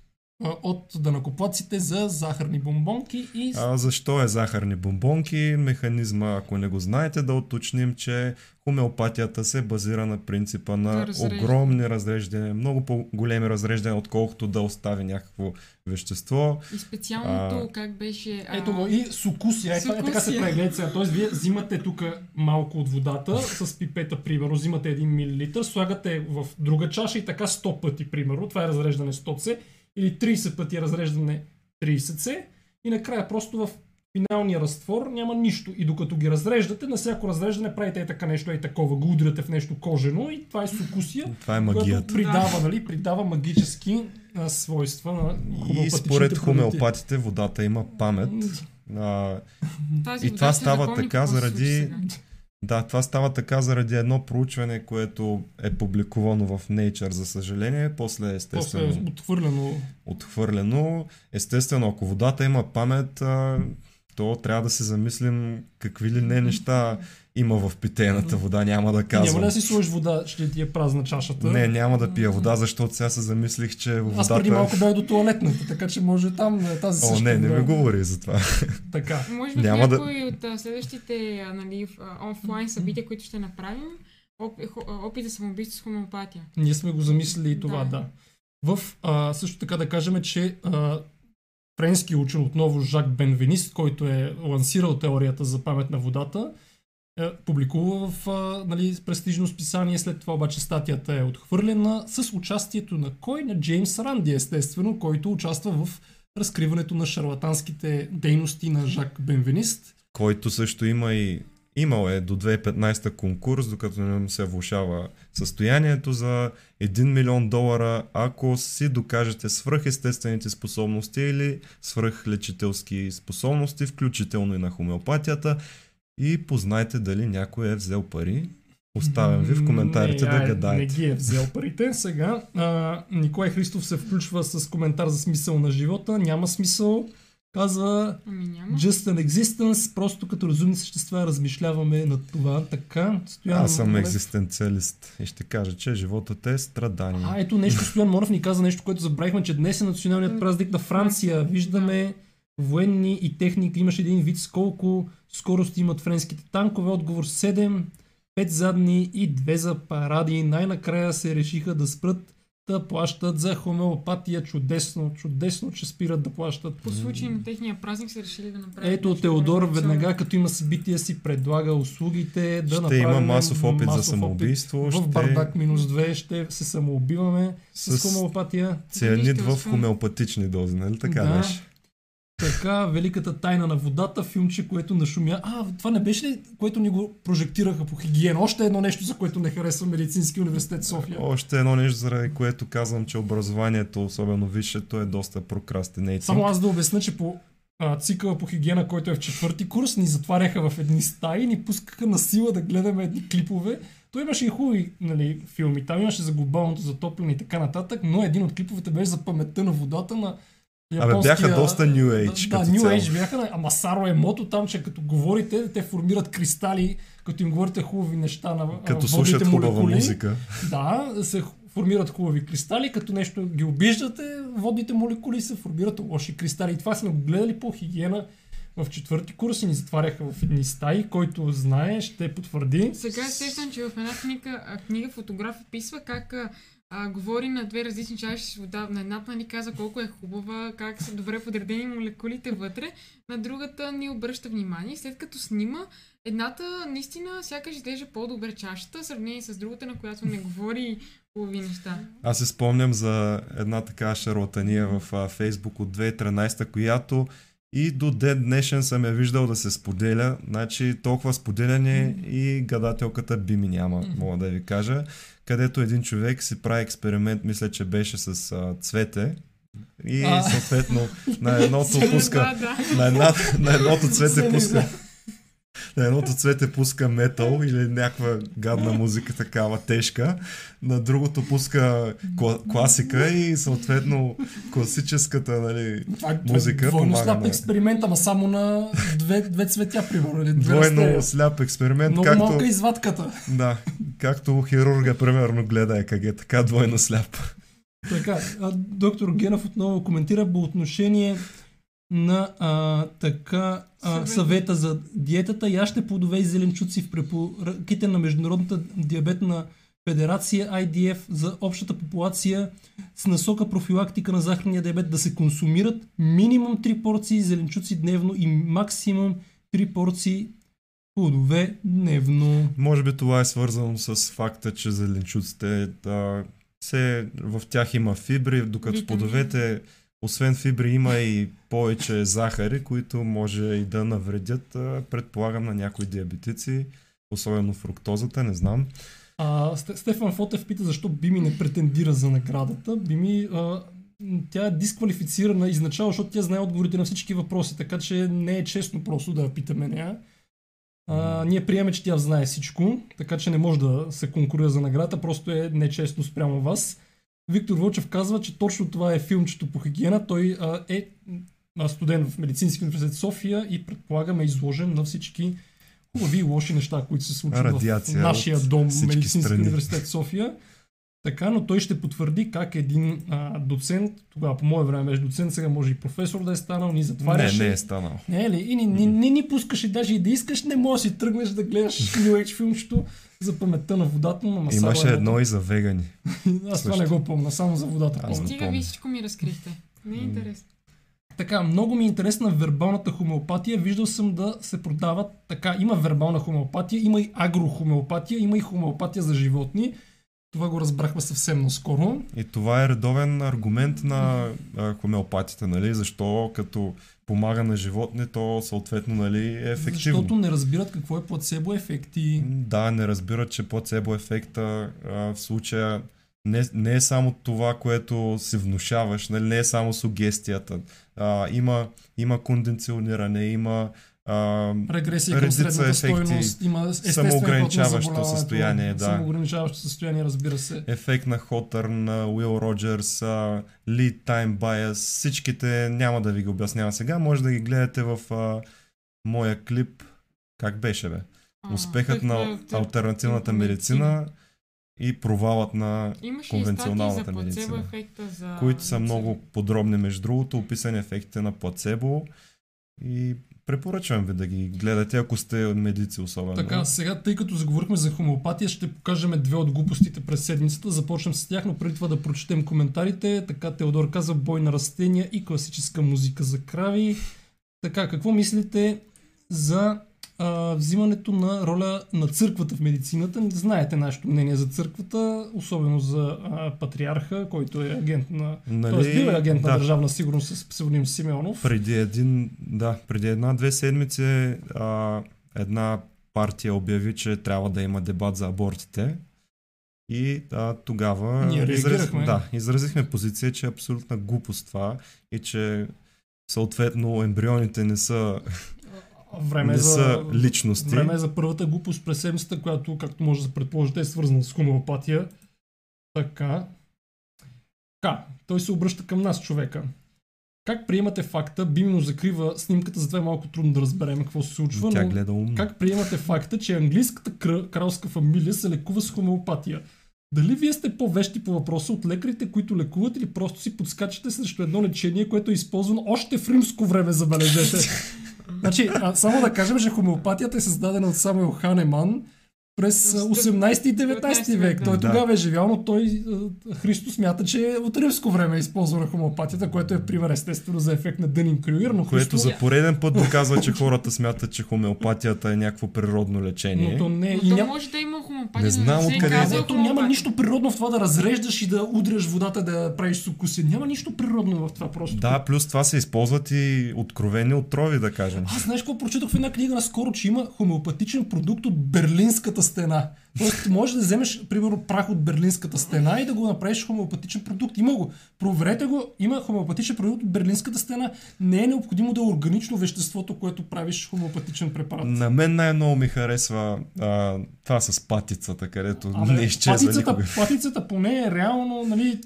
от данакоплаците за захарни бомбонки и
А защо е захарни бомбонки? Механизма, ако не го знаете, да уточним, че хомеопатията се базира на принципа на
Да, разреждане.
огромни разреждания, много по-големи разреждания, отколкото да остави някакво вещество.
И специалното,
А,
как беше... а,
ето го и сукусия. Е, това е така се
Сукусия.
Гледайте сега. Тоест вие взимате тук малко от водата с пипета, примерно, взимате 1 мл, слагате в друга чаша и така 100 пъти, примерно. Това е разреждане 100C или 30 пъти разреждане 30C и накрая просто в финалния разтвор няма нищо. И докато ги разреждате, на всяко разреждане правите е така нещо, е такова, го удряте в нещо кожено и това е сукусия.
Това е
Която
магията.
придава, нали, придава магически а, свойства на
И според хомеопатите водата има памет. А,
Тази
и това става така заради-
сега.
Да, това става така заради едно проучване, което е публикувано в Nature, за съжаление. После
После
естествено
е отхвърлено.
отхвърлено. Естествено, ако водата има памет, то трябва да се замислим какви ли не неща има в питейната вода. Няма да
И няма ли
казвам.
да си сложиш вода, ще ти е празна чашата.
Не, няма да пия вода, защото сега се замислих, че водата...
Аз преди малко бях до туалетната, така че може там да е тази
О,
същата
не, не
вода.
ми говори за това.
Така.
Може би
Няма
в
да-
някои от следващите нали, офлайн събития, които ще направим, опит за самоубийство с хомеопатия.
Ние сме го замислили и това, да.
Да.
В а, също така да кажем, че а, френски учен отново Жак Бенвенист, който е лансирал теорията за памет на водата, е, публикува в а, нали, престижно списание, след това обаче статията е отхвърлена с участието на кой? На Джеймс Ранди, естествено, който участва в разкриването на шарлатанските дейности на Жак Бенвенист.
Който също има и Имал е до 2015 конкурс, докато не се влушава състоянието за 1 милион долара, ако си докажете свръхестествените способности или свръхлечителски способности, включително и на хомеопатията. И познайте дали някой е взел пари. Оставям ви в коментарите
не,
да гадаете.
Не ги е взел парите. Сега а, Николай Христов се включва с коментар за смисъл на живота. Няма смисъл. Казва
Ами няма.
Just an existence, просто като разумни същества размишляваме над това. Така, Стоян
Аз съм екзистенциалист и ще кажа, че животът е страдание.
А, ето нещо, Стоян Монов ни каза нещо, което забравихме, че днес е националният празник на Франция. Виждаме военни и техника. Имаше един вид с колко скорости имат френските танкове. Отговор 7, 5 задни и 2 за паради. Най-накрая се решиха да спрат да плащат за хомеопатия. Чудесно, чудесно, че спират да плащат.
По случай на техния празник са решили да направят.
Ето Теодор веднага като има събитие си предлага услугите да
ще
направим
има масов опит
масов
за самоубийство.
В
ще
бардак минус 2 ще се самоубиваме с,
С-
хомеопатия.
цианид в хомеопатични дози, нали така
Да.
беше?
Така, Великата тайна на водата, филмче, което нашумя. А, това не беше ли, което ни го прожектираха по хигиена? Още едно нещо, за което не харесва Медицински университет София.
Още едно нещо, заради което казвам, че образованието, особено висшето, е доста прокрастинейтинг.
Само аз да обясня, че по цикъла по хигиена, който е в четвърти курс, ни затваряха в едни стаи ни пускаха на сила да гледаме едни клипове. Той имаше и хубави нали, филми. Там имаше за глобалното затопляне и така нататък, но един от клиповете беше за паметта на водата на
Абе, бяха
японския-
доста New Age
Да,
като
New
цяло.
Age бяха, на- ама Саро Емото там, че като говорите, те формират кристали, като им говорите хубави неща на
Като
водните
слушат хубава
молекули.
музика.
Да, се формират хубави кристали, като нещо ги обиждате, водните молекули се формират лоши кристали. И това сме го гледали по хигиена в четвърти курс и ни затваряха в едни стаи, който знае, ще потвърди.
Сега сещам, че в една книга, книга фотограф описва как а, говори на две различни чаши вода. На едната ни каза колко е хубава, как са добре подредени молекулите вътре, на другата ни обръща внимание. След като снима, едната наистина сякаш изглежда по-добре чашата, в сравнение с другата, на която не говори хубави неща.
Аз се спомням за една така шарлатания в а, Фейсбук от 2013, която и до ден днешен съм я виждал да се споделя. Значи толкова споделяне и гадателката би ми няма, мога да ви кажа. Където един човек си прави експеримент, мисля, че беше с а, цвете. И съответно на едното пуска на, една, на едното цвете пуска. На едното цвете пуска метал или някаква гадна музика такава тежка, на другото пуска кла- класика и съответно класическата нали,
Това е
музика
двойно
помага
сляп експеримент, ама само на две, две цветя, примерно. Или две
двойно
растения.
сляп експеримент,
Много
както,
малка извадката.
да, както хирурга примерно гледа ЕКГ, така двойно сляп.
Така, доктор Генов отново коментира по отношение на а, така а,
Съвет.
съвета за диетата. Яще плодове и зеленчуци в препоръките на Международната диабетна федерация IDF за общата популация с насока профилактика на захарния диабет да се консумират минимум 3 порции зеленчуци дневно и максимум 3 порции плодове дневно.
Може би това е свързано с факта, че зеленчуците да, се, в тях има фибри, докато в
Витамини.
плодовете освен фибри има и повече захари, които може и да навредят, предполагам, на някои диабетици, особено фруктозата, не знам.
А, Сте- Стефан Фотев пита защо Бими не претендира за наградата. Бими, а, тя е дисквалифицирана изначално, защото тя знае отговорите на всички въпроси, така че не е честно просто да я питаме нея. А, ние приемаме, че тя знае всичко, така че не може да се конкурира за наградата, просто е нечестно спрямо вас. Виктор Вълчев казва, че точно това е филмчето по хигиена. Той а, е студент в Медицински университет София и предполагаме изложен на всички хубави и лоши неща, които се случват
Радиация
в нашия дом, Медицински
страни.
университет София. Така, но той ще потвърди как един а, доцент, тогава по мое време беше доцент, сега може и професор да е станал, ни затваряше.
Не, не е станал.
Не ли? И ни, ни, ни, ни пускаше даже и да искаш, не можеш да си тръгнеш да гледаш New Age филмчето за паметта на водата, но Масаро
Имаше
е
едно и за вегани.
Аз това не го помня, само за водата
Аз не
Стига ви всичко ми разкрихте. Не е интересно.
Така, много ми е интересна вербалната хомеопатия. Виждал съм да се продават така. Има вербална хомеопатия, има и агрохомеопатия, има и хомеопатия за животни. Това го разбрахме съвсем наскоро.
И това е редовен аргумент на хомеопатите, нали? Защо като помага на животни, то съответно нали, е ефективно.
Защото не разбират какво е плацебо ефекти.
Да, не разбират, че плацебо ефекта а, в случая не, не е само това, което си внушаваш, нали? не е само сугестията. А, има, има конденциониране, има а,
Регресия към средната
ефекти,
стойност, има
самоограничаващо състояние, да.
Самоограничаващо състояние, разбира се.
ефект на Хотърн, Уил Роджерс, Lead Time Bias, всичките няма да ви ги обяснявам сега, може да ги гледате в а, моя клип, как беше бе?
А,
Успехът на
алтернативната
альтернативната медицина и провалът на
Имаше
конвенционалната
за
медицина,
за...
които са много подробни между другото, описани ефектите на плацебо и препоръчвам ви да ги гледате, ако сте медици особено.
Така, сега, тъй като заговорихме за хомеопатия, ще покажем две от глупостите през седмицата. Започнем с тях, но преди това да прочетем коментарите. Така, Теодор казва бой на растения и класическа музика за крави. Така, какво мислите за а, взимането на роля на църквата в медицината? Знаете нашето мнение за църквата, особено за а, патриарха, който е агент на...
Нали,
Тоест, бил е агент
да.
на държавна сигурност с псевдоним Симеонов.
Преди един, да, преди една-две седмици а, една партия обяви, че трябва да има дебат за абортите. И а, тогава
Ние
да, изразихме позиция, че е абсолютна глупост това и че съответно ембрионите не са,
Време
не
за...
са личности.
Време за първата глупост през седмицата, която, както може да предположите, е свързана с хомеопатия. Така. Така, той се обръща към нас, човека. Как приемате факта, Бими му закрива снимката, затова е малко трудно да разберем какво се случва,
Тя
но
гледа умно.
как приемате факта, че английската кр- кралска фамилия се лекува с хомеопатия? Дали вие сте по-вещи по въпроса от лекарите, които лекуват или просто си подскачате срещу едно лечение, което е използвано още в римско време, забележете? Значи, а, само да кажем, че хомеопатията е създадена от Самуел Ханеман през а, 18 и 19 век. Той
Да.
тогава е живял, но той, а, Христо смята, че е от римско време е използвана хомеопатията, което е пример естествено за ефект на Дънин Крюгер, но
Което
Христо...
за пореден път доказва, че хората смятат, че хомеопатията е някакво природно лечение.
Но то не е.
Но то може да има хомеопатия,
Не знам
се
откъде е.
Ето няма нищо природно в това да разреждаш и да удряш водата, да правиш сукуси. Няма нищо природно в това просто.
Да, плюс това се използват и откровени отрови, да кажем.
Аз знаеш какво прочитах в една книга наскоро, че има хомеопатичен продукт от Берлинската стена. Тоест, можеш да вземеш, примерно, прах от Берлинската стена и да го направиш хомеопатичен продукт. Има го. Проверете го. Има хомеопатичен продукт от Берлинската стена. Не е необходимо да е органично веществото, което правиш хомеопатичен препарат.
На мен най-много ми харесва а, това с патицата, където
Абе,
не изчезва
патицата,
никога.
патицата поне е реално, нали,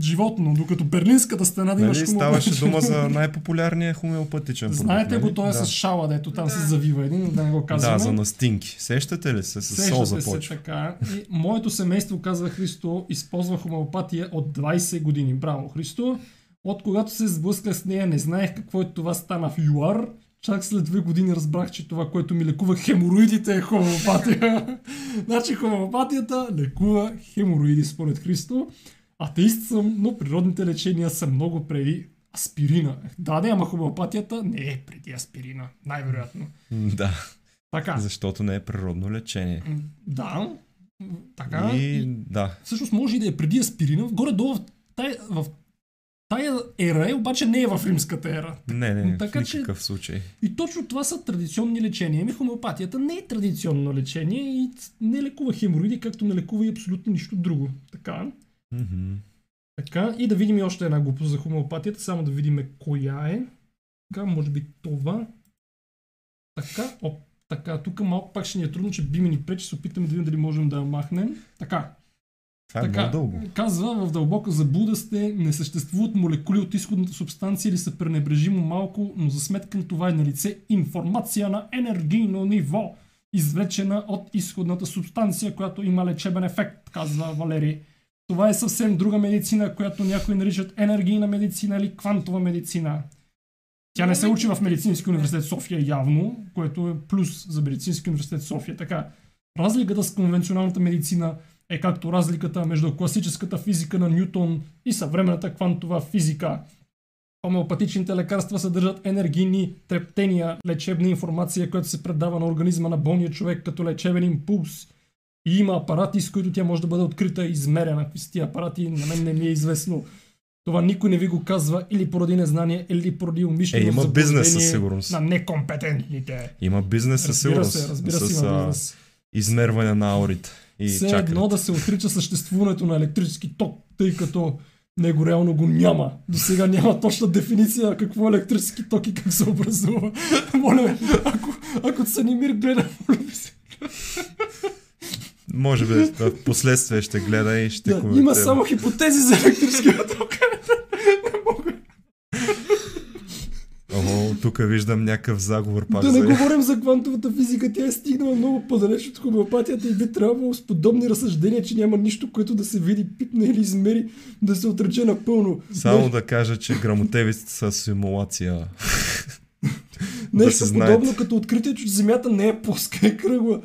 животно, докато Берлинската стена да имаш
Нали, ставаше
хомеопатичен
дума за най-популярния хомеопатичен продукт.
Знаете
нали?
го, той е
да.
с шала, дето там
Да.
се завива един, да не го казваме.
Да, за настинки. Сещате ли се? С сол
Сещате се
започва.
така. И моето семейство, казва Христо, използва хомеопатия от 20 години. Браво, Христо. От когато се сблъсках с нея, не знаех какво е това стана в ЮАР. Чак след две години разбрах, че това, което ми лекува хемороидите е хомеопатия. значи хомеопатията лекува хемороиди според Христо. Атеист съм, но природните лечения са много преди аспирина. Да, да, ама хомеопатията не е преди аспирина. Най-вероятно.
Да,
Така.
защото не е природно лечение.
Да. Така.
И
И...
да,
Всъщност може и да е преди аспирина. Горе-долу в тая, в тая ера е, обаче не е в римската ера.
не, не,
Така
в
че-
никакъв случай.
И точно това са традиционни лечения. Ами хомеопатията не е традиционно лечение и не лекува хемороиди, както не лекува и абсолютно нищо друго. Така.
Мгм.
Така. И да видим и още една глупост за хомеопатията, само да видим коя е. Така, може би това. Така, оп, така, тук малко пак ще ни е трудно, че би ми ни пречи, се опитаме да видим дали можем да я махнем. Така,
Това е
така,
много дълго.
казва, в дълбока заблуда сте, не съществуват молекули от изходната субстанция или са пренебрежимо малко, но за сметка на това е на лице информация на енергийно ниво, извлечена от изходната субстанция, която има лечебен ефект, казва Валери. Това е съвсем друга медицина, която някои наричат енергийна медицина или квантова медицина. Тя не се учи в Медицински университет София явно, което е плюс за Медицински университет София. Така, разликата с конвенционалната медицина е както разликата между класическата физика на Нютон и съвременната квантова физика. Хомеопатичните лекарства съдържат енергийни трептения, лечебна информация, която се предава на организма на болния човек като лечебен импулс. И има апарати, с които тя може да бъде открита и измерена. Какви са тия апарати, на мен не ми е известно. Това никой не ви го казва или поради незнание, или поради умишлено
Е, има бизнес със сигурност.
На некомпетентните.
Има бизнес със
Разбира
сигурност.
се, разбира се,
с
има бизнес.
измерване на аурите. И
Все
чакрите.
едно да се отрича съществуването на електрически ток, тъй като него реално го няма. До сега няма точна дефиниция какво е електрически ток и как се образува. Моля, ако, ако Санимир гледа, моля ви се.
Може би в последствие ще гледа и ще
Да,
коментира.
има само хипотези за електрическия ток.
Ого, тук виждам някакъв заговор пак
Да
за...
не говорим за квантовата физика, тя е стигнала много по-далеч от хомеопатията и би трябвало с подобни разсъждения, че няма нищо, което да се види, пипне или измери, да се отрече напълно.
Само да кажа, че грамотевиците са симулация.
Нещо
да се знаете.
подобно като откритието, че Земята не е плоска и кръгла.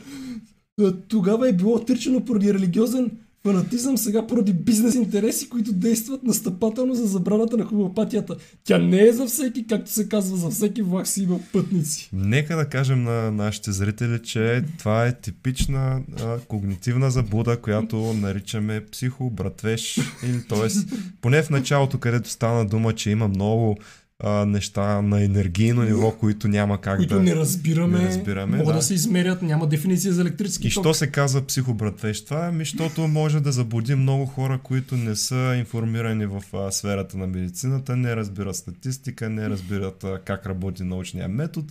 Тогава е било отричано поради религиозен фанатизъм, сега поради бизнес интереси, които действат настъпателно за забраната на хомеопатията. Тя не е за всеки, както се казва, за всеки влак си има пътници.
Нека да кажем на нашите зрители, че това е типична а, когнитивна заблуда, която наричаме психобратвеж. Или, т.е. поне в началото, където стана дума, че има много а, неща на енергийно ниво, които няма как
които
да...
не разбираме,
не разбираме,
могат да.
да.
се измерят, няма дефиниция за електрически
И
ток.
що се казва психобратвеж? Това ми, защото може да заблуди много хора, които не са информирани в а, сферата на медицината, не разбират статистика, не разбират а, как работи научния метод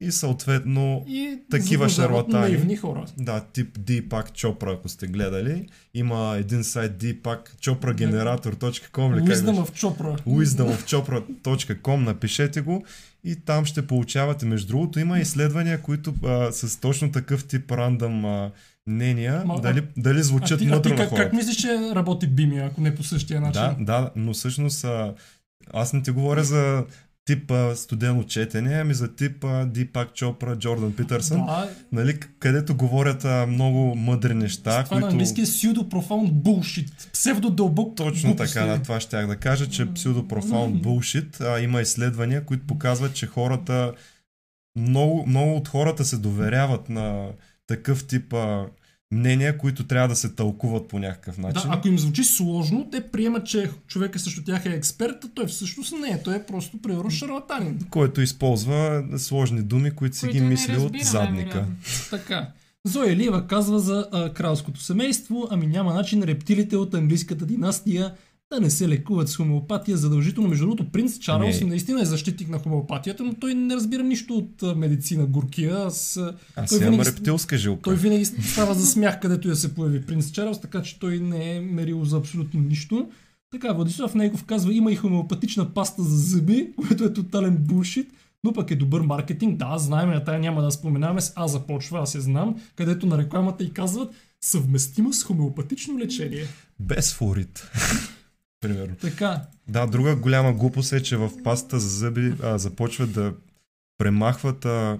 и съответно
И
такива шарлатани.
хора.
Да, тип Deepak Chopra, ако сте гледали. Има един сайт Deepak chopragenerator.com как
Wisdom of Chopra.
wisdomofchopra.com напишете го и там ще получавате. Между другото има изследвания, които а, с точно такъв тип рандъм а, мнения,
Ма,
дали, дали звучат мъдро на
как,
хората.
как мислиш, че работи Бими, ако не по същия начин?
Да, да, но всъщност а, аз не ти говоря за тип а, студено четене, ами за тип а, Deepak Chopra, Джордан Питърсън,
да
нали, където говорят а, много мъдри неща,
това на
които...
английски е pseudo profound bullshit. Псевдодълбок
Точно
глупости.
така, да, това щях да кажа, че псевдопрофаунд bullshit, а, има изследвания, които показват, че хората, много, много от хората се доверяват на такъв тип а, мнения, които трябва да се тълкуват по някакъв
Да,
начин.
ако им звучи сложно, те приемат, че човека срещу тях е експерт, а той всъщност не е. Той е просто примерно шарлатанин.
Който използва сложни думи, които си
Които
ги мисли от задника.
Така. Зоя Илиева казва за а, кралското семейство, ами няма начин рептилите от английската династия да не се лекуват с хомеопатия задължително. Между другото, принц Чарлз
Не.
наистина е защитник на хомеопатията, но той не разбира нищо от медицина горкия. Аз, а,
Аз
той винаги-
рептилска жилка.
той винаги става за смях, където я се появи принц Чарлз, така че той не е мерил за абсолютно нищо. Така, Владислав Нейков казва, има и хомеопатична паста за зъби, което е тотален булшит, но пък е добър маркетинг. Да, знаем, а тая няма да споменаваме с А започва, аз я знам, където на рекламата и казват съвместимо с хомеопатично лечение.
Без флорид. Примерно.
Така,
Да, друга голяма глупост е, че в пастата за зъби а, започват да премахват а,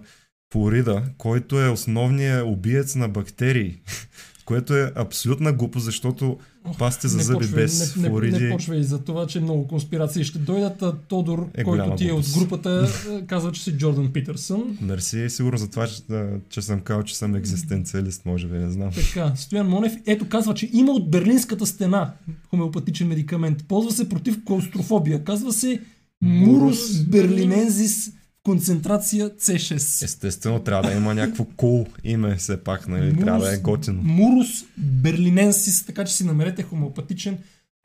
флорида, който е основният убиец на бактерии. Което е абсолютна глупост, защото пасти за
не
зъби без
не, не,
флориди...
не почва и за това, че много конспирации ще дойдат. А Тодор,
Е,
който ти е от групата, е, казва, че си Джордан Питърсън.
Мерси, е сигурно за това, че, че съм казал, че съм екзистенциалист, може би, не знам.
Така, Стоян Монев, ето казва, че има от Берлинската стена хомеопатичен медикамент. Ползва се против клаустрофобия. Казва се Мурус берлинензис концентрация C6.
Естествено, трябва да има някакво кул cool име, все пак, нали? Трябва да е готино.
Мурус берлиненсис, така че си намерете хомеопатичен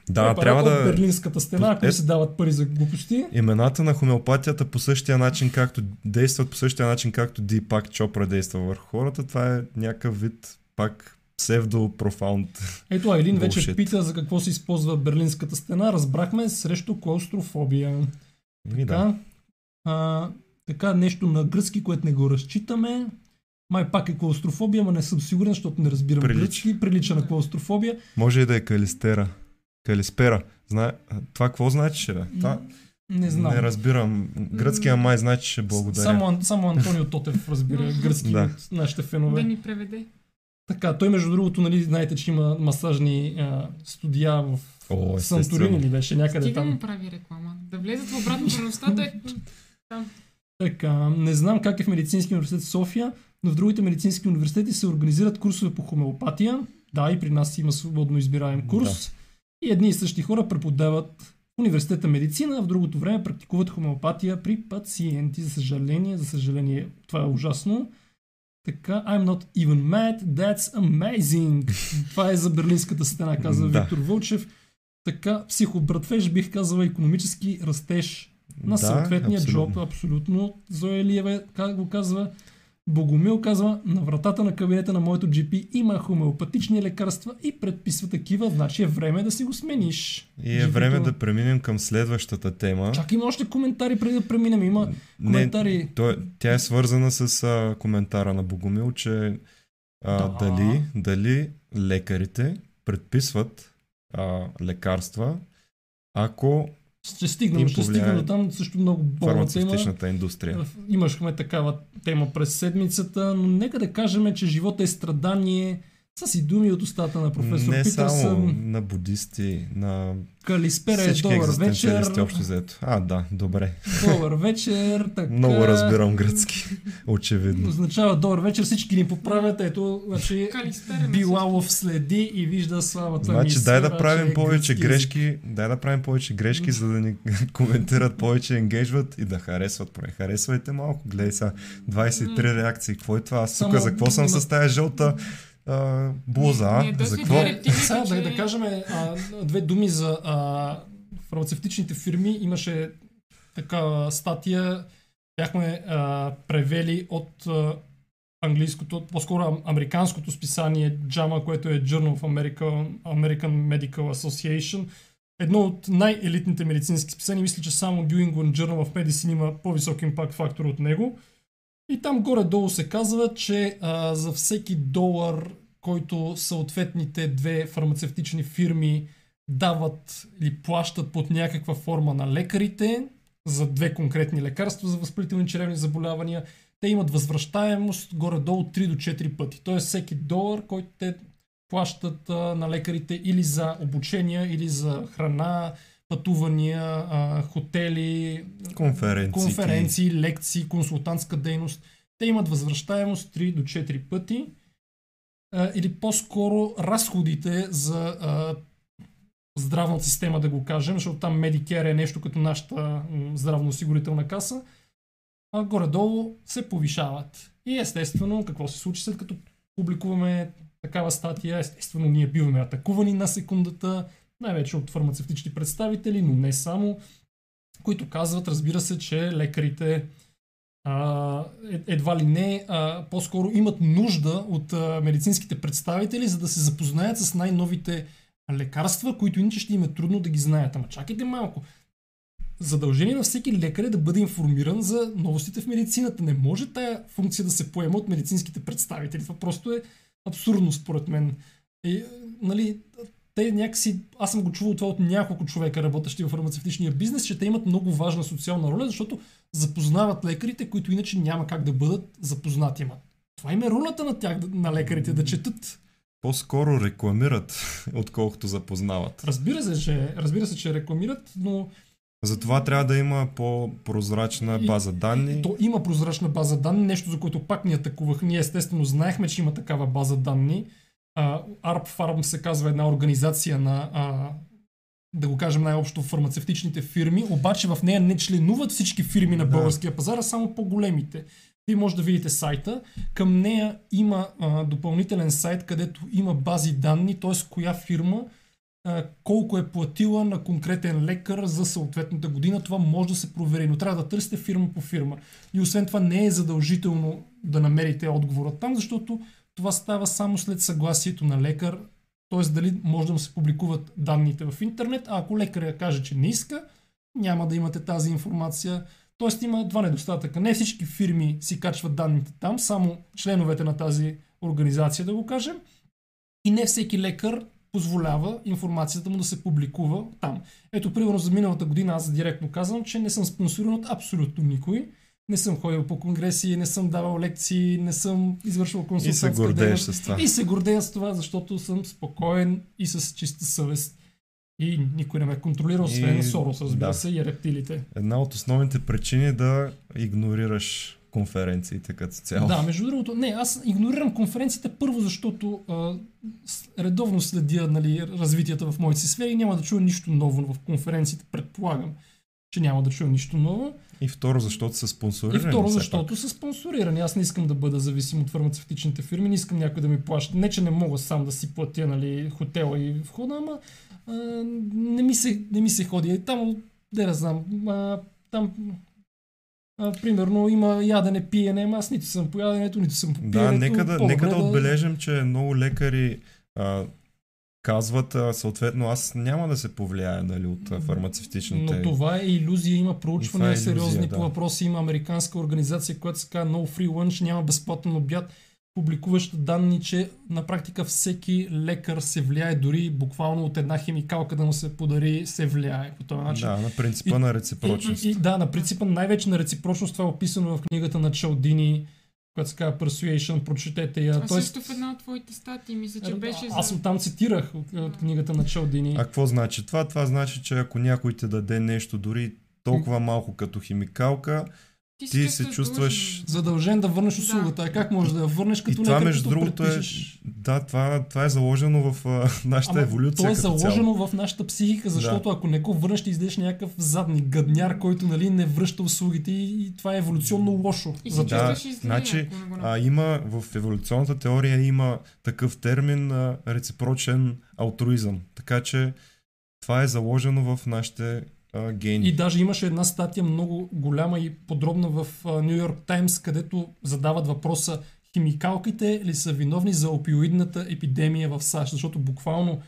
Да, трябва да...
Берлинската стена, ако
Е-
се дават пари за глупости.
Имената на хомеопатията по същия начин, както действат по същия начин, както Deepak Chopra действа върху хората, това е някакъв вид пак псевдо-профаунд.
Ето Айлин вече пита за какво се използва Берлинската стена. Разбрахме срещу клаустрофобия.
Ами да.
А, така нещо на гръцки, което не го разчитаме. Май пак е клаустрофобия, ама не съм сигурен, защото не разбирам
Прилича.
гръцки. Прилича на клаустрофобия.
Може и да е калистера. Калиспера. Знае... а, Това какво значи, бе? Това...
Не знам.
Не разбирам. Гръцкия май значи ще благодаря.
Само, само Антонио Тотев разбира гръцки
Да.
от нашите фенове.
Да ни преведе.
Така, той между другото, нали, знаете, че има масажни а, студия в
О,
Санторини ли беше някъде
Стига
там.
му прави реклама. Да влезат в обратно пренощта, да е...
Така, не знам как е в Медицинския университет в София, но в другите медицински университети се организират курсове по хомеопатия. Да, и при нас има свободно избираем курс. И едни и същи хора преподават в университета медицина, а в другото време практикуват хомеопатия при пациенти. За съжаление, за съжаление, това е ужасно. Така, I'm not even mad, that's amazing. Това е за Берлинската стена, казва
Да.
Виктор Вълчев. Така, психобратвеж, бих казал, економически растеж на
Да,
съответния
абсолютно.
джоб. Абсолютно. Зоя Илиева как го казва. Богомил казва, на вратата на кабинета на моето GP има хомеопатични лекарства и предписва такива, значи е време да си го смениш.
И е
Живото-
време да преминем към следващата тема.
Чак има още коментари преди да преминем. Има
Не,
коментари.
той, тя е свързана с а, коментара на Богомил, че а,
Да.
дали, дали лекарите предписват а, лекарства, ако
Ще стигнем, ще стигнем до там също много болна тема.
индустрия.
Имахме такава тема през седмицата, но нека да кажем, че живота е страдание. Са си думи от устата на професор
Не само
Питърсън.
на будисти, на
Калиспера е добър вечер.
общо взето. А, да, добре.
Добър вечер. Така...
Много разбирам гръцки. Очевидно.
Означава добър вечер, всички ни поправят. Ето, значи, Билалов следи и вижда славата
Значи дай да
свира,
правим
че
повече грешки, дай да правим повече грешки, за да ни коментират повече, енгейджват и да харесват. Поне харесвайте малко. Гледай сега, 23 реакции. Какво е това? Аз тук
Само
за какво съм с тази жълта а, блуза? а?
Не, не, да
За какво?
Сега да,
че-
да кажем а, две думи за а, фармацевтичните фирми. Имаше така статия, бяхме а, превели от а, английското, по-скоро ам- американското списание JAMA, което е Journal of American, American Medical Association. Едно от най-елитните медицински списания. Мисля, че само New England Journal of Medicine има по-висок импакт фактор от него. И там горе-долу се казва, че а, за всеки долар, който съответните две фармацевтични фирми дават или плащат под някаква форма на лекарите за две конкретни лекарства за възпалителни черевни заболявания, те имат възвръщаемост горе-долу 3 до 4 пъти. Тоест всеки долар, който те плащат а, на лекарите или за обучения, или за храна, пътувания, а, хотели,
Конференции.
лекции, консултантска дейност. Те имат възвръщаемост 3 до 4 пъти. А, или по-скоро разходите за а, здравната система, да го кажем, защото там Medicare е нещо като нашата здравноосигурителна каса, а горе-долу се повишават. И естествено, какво се случи след като публикуваме такава статия, естествено ние биваме атакувани на секундата, най-вече от фармацевтични представители, но не само, които казват, разбира се, че лекарите а, е- едва ли не, а, по-скоро имат нужда от а, медицинските представители, за да се запознаят с най-новите лекарства, които иначе ще им е трудно да ги знаят. Ама чакайте малко. Задължение на всеки лекар е да бъде информиран за новостите в медицината. Не може тая функция да се поема от медицинските представители. Това просто е абсурдно според мен. И, нали, те някакси, аз съм го чувал това от няколко човека, работещи в фармацевтичния бизнес, че те имат много важна социална роля, защото запознават лекарите, които иначе няма как да бъдат запознати. Ма, това им е ролята на тях, на лекарите, да четат.
По-скоро рекламират, отколкото запознават.
Разбира се, че, разбира се, че рекламират, но
Затова трябва да има по-прозрачна
И-
база данни.
то има прозрачна база данни, нещо за което пак ни атакувах. Ние естествено знаехме, че има такава база данни. ARP Farm се казва една организация на, а, да го кажем най-общо, фармацевтичните фирми, обаче в нея не членуват всички фирми на българския пазар, а само по-големите. Вие може да видите сайта. Към нея има а, допълнителен сайт, където има бази данни, т.е. коя фирма а, колко е платила на конкретен лекар за съответната година. Това може да се провери, но трябва да търсите фирма по фирма. И освен това не е задължително да намерите отговора там, защото това става само след съгласието на лекар, т.е. дали може да се публикуват данните в интернет, а ако лекаря каже, че не иска, няма да имате тази информация. Тоест има два недостатъка. Не всички фирми си качват данните там, само членовете на тази организация, да го кажем. И не всеки лекар позволява информацията му да се публикува там. Ето, примерно за миналата година аз директно казвам, че не съм спонсориран от абсолютно никой. Не съм ходил по конгреси, не съм давал лекции, не съм извършвал
И се
консултантска
гордееш с това.
И се гордея с това, защото съм спокоен и с чиста съвест. И никой не ме контролира, освен
И-
Сорос, разбира
да.
се, и рептилите.
Една от основните причини е да игнорираш конференциите като цяло.
Да, между другото, не, аз игнорирам конференциите първо, защото а, редовно следя нали, развитията в моите си сфери и няма да чуя нищо ново в конференциите, предполагам, че няма да чуя нищо ново.
И второ, защото са
И
спонсорирани.
второ,
все
защото са спонсорирани. Аз не искам да бъда зависим от фармацевтичните фирми, не искам някой да ми плаща. Не, че не мога сам да си платя нали, хотела и входа, ама а, не, ми се, не ми се ходи. Там, де да знам, а, там а, примерно има ядене, пиене, аз нито съм по яденето, нито съм по
Да,
пиенето.
нека да, нека да отбележим, че много лекари а, казват, а, съответно, аз няма да се повлияя нали, от фармацевтичните.
Но това е иллюзия, има проучвания
това е иллюзия,
сериозни
да.
по въпроси, има американска организация, която се казва No Free Lunch, няма безплатен обяд, публикуваща данни, че на практика всеки лекар се влияе, дори буквално от една химикалка да му се подари, се влияе по този начин.
Да, на принципа
И-
на реципрочност.
И, и, да, на принципа най-вече на реципрочност, това е описано в книгата на Чалдини, която се казва Persuasion, прочетете я.
А
Тоест,
също в една от твоите статии, мисля, че беше
аз
за...
там цитирах от, от книгата на Чалдини.
А какво значи това? Това значи, че ако някой ти даде нещо дори толкова малко като химикалка, ти се чувстваш-
длъжен.
Задължен да върнеш услугата. А как можеш да я върнеш
и
като
това
лекар,
между другото е, да, това, това е заложено в а, нашата
Ама
еволюция
то е
като цяло.
заложено в нашата психика, защото ако не го върнеш, ще излезеш някакъв задник, гадняр, който нали, не връща услугите и, и това е еволюционно лошо.
И
За
Да,
чувстваш и зле,
значи, А, има в еволюционната теория има такъв термин а, реципрочен алтруизъм. Така че това е заложено в нашите а.
И даже имаше една статия много голяма и подробна в Нью Йорк Таймс, където задават въпроса химикалките ли са виновни за опиоидната епидемия в САЩ, защото буквално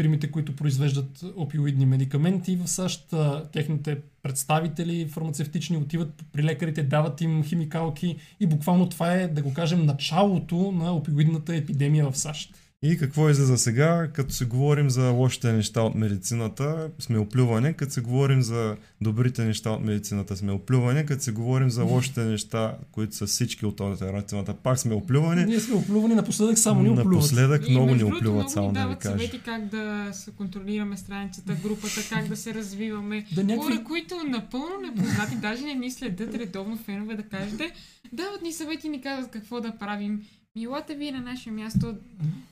фирмите, които произвеждат опиоидни медикаменти в САЩ, техните представители фармацевтични отиват при лекарите, дават им химикалки и буквално това е, да го кажем, началото на опиоидната епидемия в САЩ.
И какво е за сега, като се говорим за лошите неща от медицината, сме оплюване, като се говорим за добрите неща от медицината, сме оплюване, като се говорим за лошите неща, които са всички от альтернативната, пак сме оплюване.
Ние сме оплювани, напоследък само ни оплюват.
Напоследък
И
много ни оплюват, само
ни
да ви кажа.
съвети как да се контролираме страницата, групата, как да се развиваме.
Да някакви
Хора, които напълно непознати, даже не ни следят редовно фенове да кажете, дават ни съвети и ни казват какво да правим. Милата ви на наше място.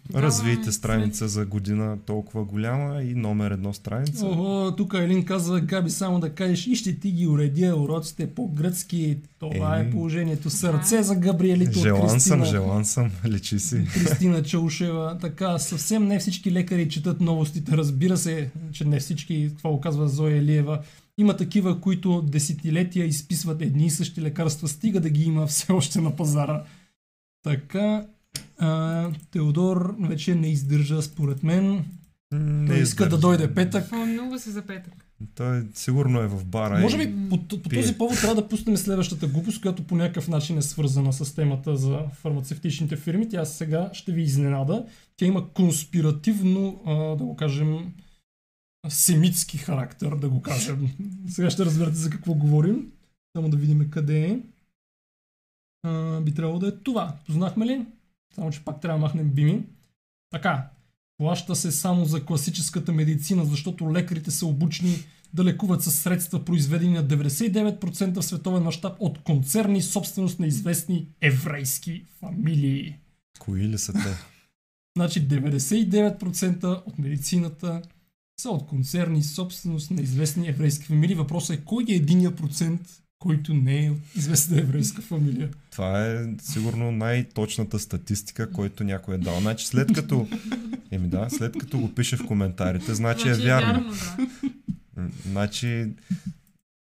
тогава
Развийте страница за година толкова голяма и номер едно страница.
Ого, тук Елин казва, Габи, само да кажеш, и ще ти ги уредя уроците по-гръцки. Това
Еми.
е положението. Сърце за Габриелито от
Желан съм,
Кристина.
желан съм, личи си.
Кристина Чаушева. Така, съвсем не всички лекари четат новостите. Разбира се, че не всички, това го казва Зоя Елиева. Има такива, които десетилетия изписват едни и същи лекарства, стига да ги има все още на пазара. Така, а, Теодор вече не издържа според мен.
Не
Той иска да дойде петък.
Вълнува се за петък.
Той сигурно е в бара.
Може
и-
би по, по
пие.
този повод трябва да пуснем следващата глупост, която по някакъв начин е свързана с темата за фармацевтичните фирми. Тя сега ще ви изненада. Тя има конспиративно, а, да го кажем, семитски характер, да го кажем. Сега ще разберете за какво говорим. Само да видим къде е. А, би трябвало да е това. Познахме ли? Само, че пак трябва да махнем бими. Така, плаща се само за класическата медицина, защото лекарите са обучени да лекуват със средства, произведени на 99% в световен мащаб от концерни, собственост на известни еврейски фамилии.
Кои ли са те?
Значи 99% от медицината са от концерни, собственост на известни еврейски фамилии. Въпросът е кой е единия процент, който не е от известна еврейска фамилия.
Това е сигурно най-точната статистика, който някой е дал. Значи след като... Еми да, след като го пише в коментарите, значи е вярно.
да.
Значи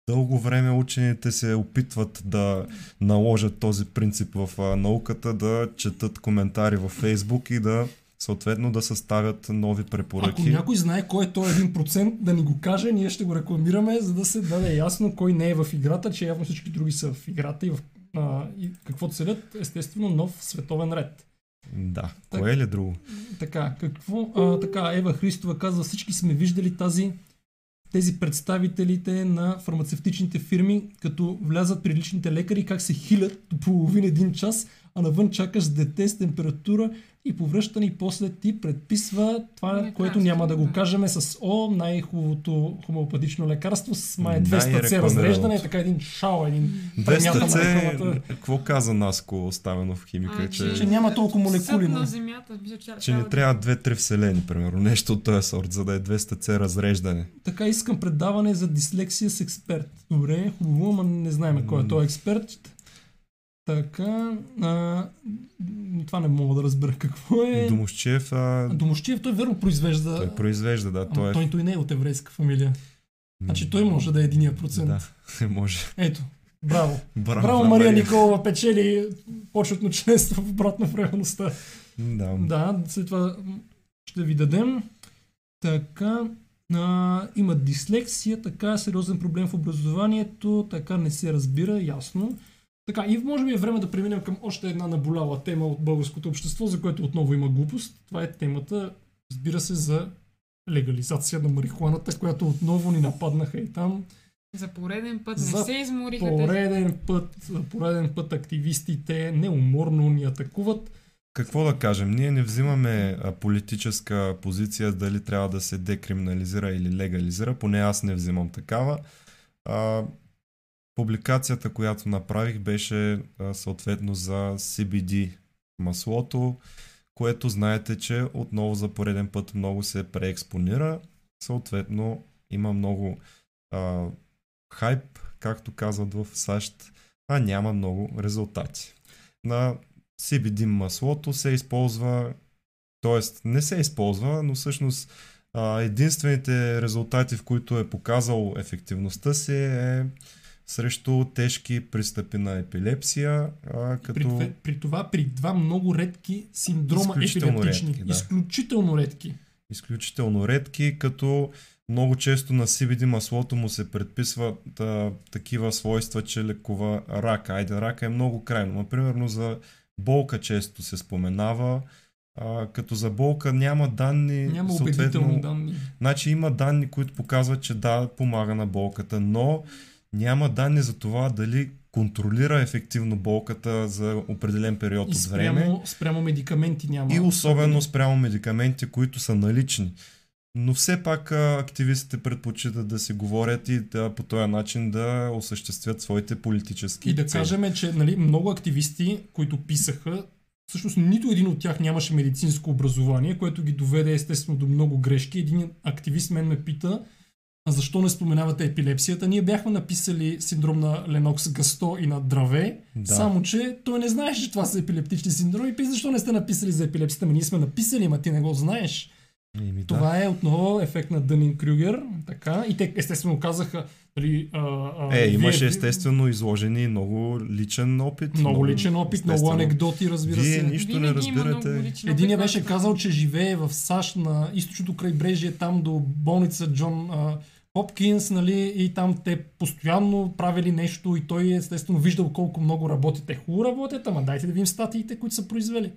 дълго време учените се опитват да наложат този принцип в науката, да четат коментари във Фейсбук и да съответно да съставят нови
Ако
препоръки.
някой знае кой е този 1%, да ни го каже, ние ще го рекламираме, за да се даде ясно кой не е в играта, че явно всички други са в играта и, в, а, и какво целят, естествено, нов световен ред.
Да, кое е ли друго?
Така, какво? А, така, Ева Христова казва, всички сме виждали тази, тези представителите на фармацевтичните фирми, като влязат при личните лекари, как се хилят до половин един час, а навън чакаш с дете с температура и повръщане и после ти предписва това,
Лекарство,
което няма да го
да.
кажем с О, най-хубавото хомеопатично лекарство с май 200 C
Най-рекламираното.
разреждане, и така един шал, един
200
премята на
C,
рекламата.
какво каза Наско оставено в химика,
А,
че,
че няма толкова молекули,
на земята. Че,
че ни трябва 2-3 вселени, примерно, нещо от този сорт, за да е 200 C разреждане.
Така искам предаване за дислексия с експерт. Добре, хубаво, ама не знаем кой е той експерт. Така, а, това не мога да разбера какво е.
Домощев, а,
Домощиев, той верно произвежда.
той произвежда, да,
Ама
той е...
той, той не е от еврейска фамилия. Значи той може да е единия процент.
Да, може.
Ето, браво.
Браво,
Браво, Мария Николова печели почетно членство в обратно в реалността.
Да.
Да, след това ще ви дадем. Така, а, има дислексия, така сериозен проблем в образованието, така не се разбира, ясно. Така, и може би е време да преминем към още една наболяла тема от българското общество, за което отново има глупост. Това е темата, разбира се, за легализация на марихуаната, която отново ни нападнаха и там.
За пореден път не
За
се измориха тези.
Пореден път, за пореден път активистите неуморно ни атакуват.
Какво да кажем? Ние не взимаме политическа позиция дали трябва да се декриминализира или легализира, поне аз не взимам такава. А, публикацията, която направих, беше съответно за CBD маслото, което знаете, че отново за пореден път много се преекспонира. Съответно, има много а, хайп, както казват в САЩ, а няма много резултати. На CBD маслото се използва, т.е. не се използва, но всъщност единствените резултати, в които е показал ефективността си е срещу тежки пристъпи на епилепсия, а,
При,
като
две- при това при два много редки синдрома
Изключително
епилептични.
редки, да.
Изключително редки.
изключително редки, като много често на CBD маслото му се предписват а, такива свойства, че лекува рака. Айде, рака е много крайно. Но, примерно за болка често се споменава, а, като за болка няма данни.
Няма убедителни данни.
Значи има данни, които показват, че да, помага на болката, но няма данни за това дали контролира ефективно болката за определен период
И
от време.
спрямо, спрямо медикаменти няма.
И особено спрямо медикаменти, които са налични. Но все пак активистите предпочитат да си говорят и да, по този начин да осъществят своите политически
И да
цели.
кажем, че нали, много активисти, които писаха, всъщност нито един от тях нямаше медицинско образование, което ги доведе естествено до много грешки. Един активист мен ме пита, а защо не споменавате епилепсията? Ние бяхме написали синдром на Ленокс Гасто и на Драве,
Да.
само че той не знаеше, че това са епилептични синдроми. И пита, защо не сте написали за епилепсията? Ами ние сме написали, ма ти не го знаеш.
Еми, да.
Това е отново ефект на Дънин Крюгер. Така. И те естествено казаха, нали, а, а,
Е,
вие-
имаше естествено изложени много личен опит.
много личен опит, много
естествено.
анекдоти, разбира
Вие
се.
нищо не
Винаги има
разбирате.
много опит,
беше казал, че живее в САЩ на източното крайбрежие, там до болница Джон а, Хопкинс, нали, и там те постоянно правили нещо и той естествено виждал колко много работи. Те хубаво работят, ама дайте да видим статиите, които са произвели.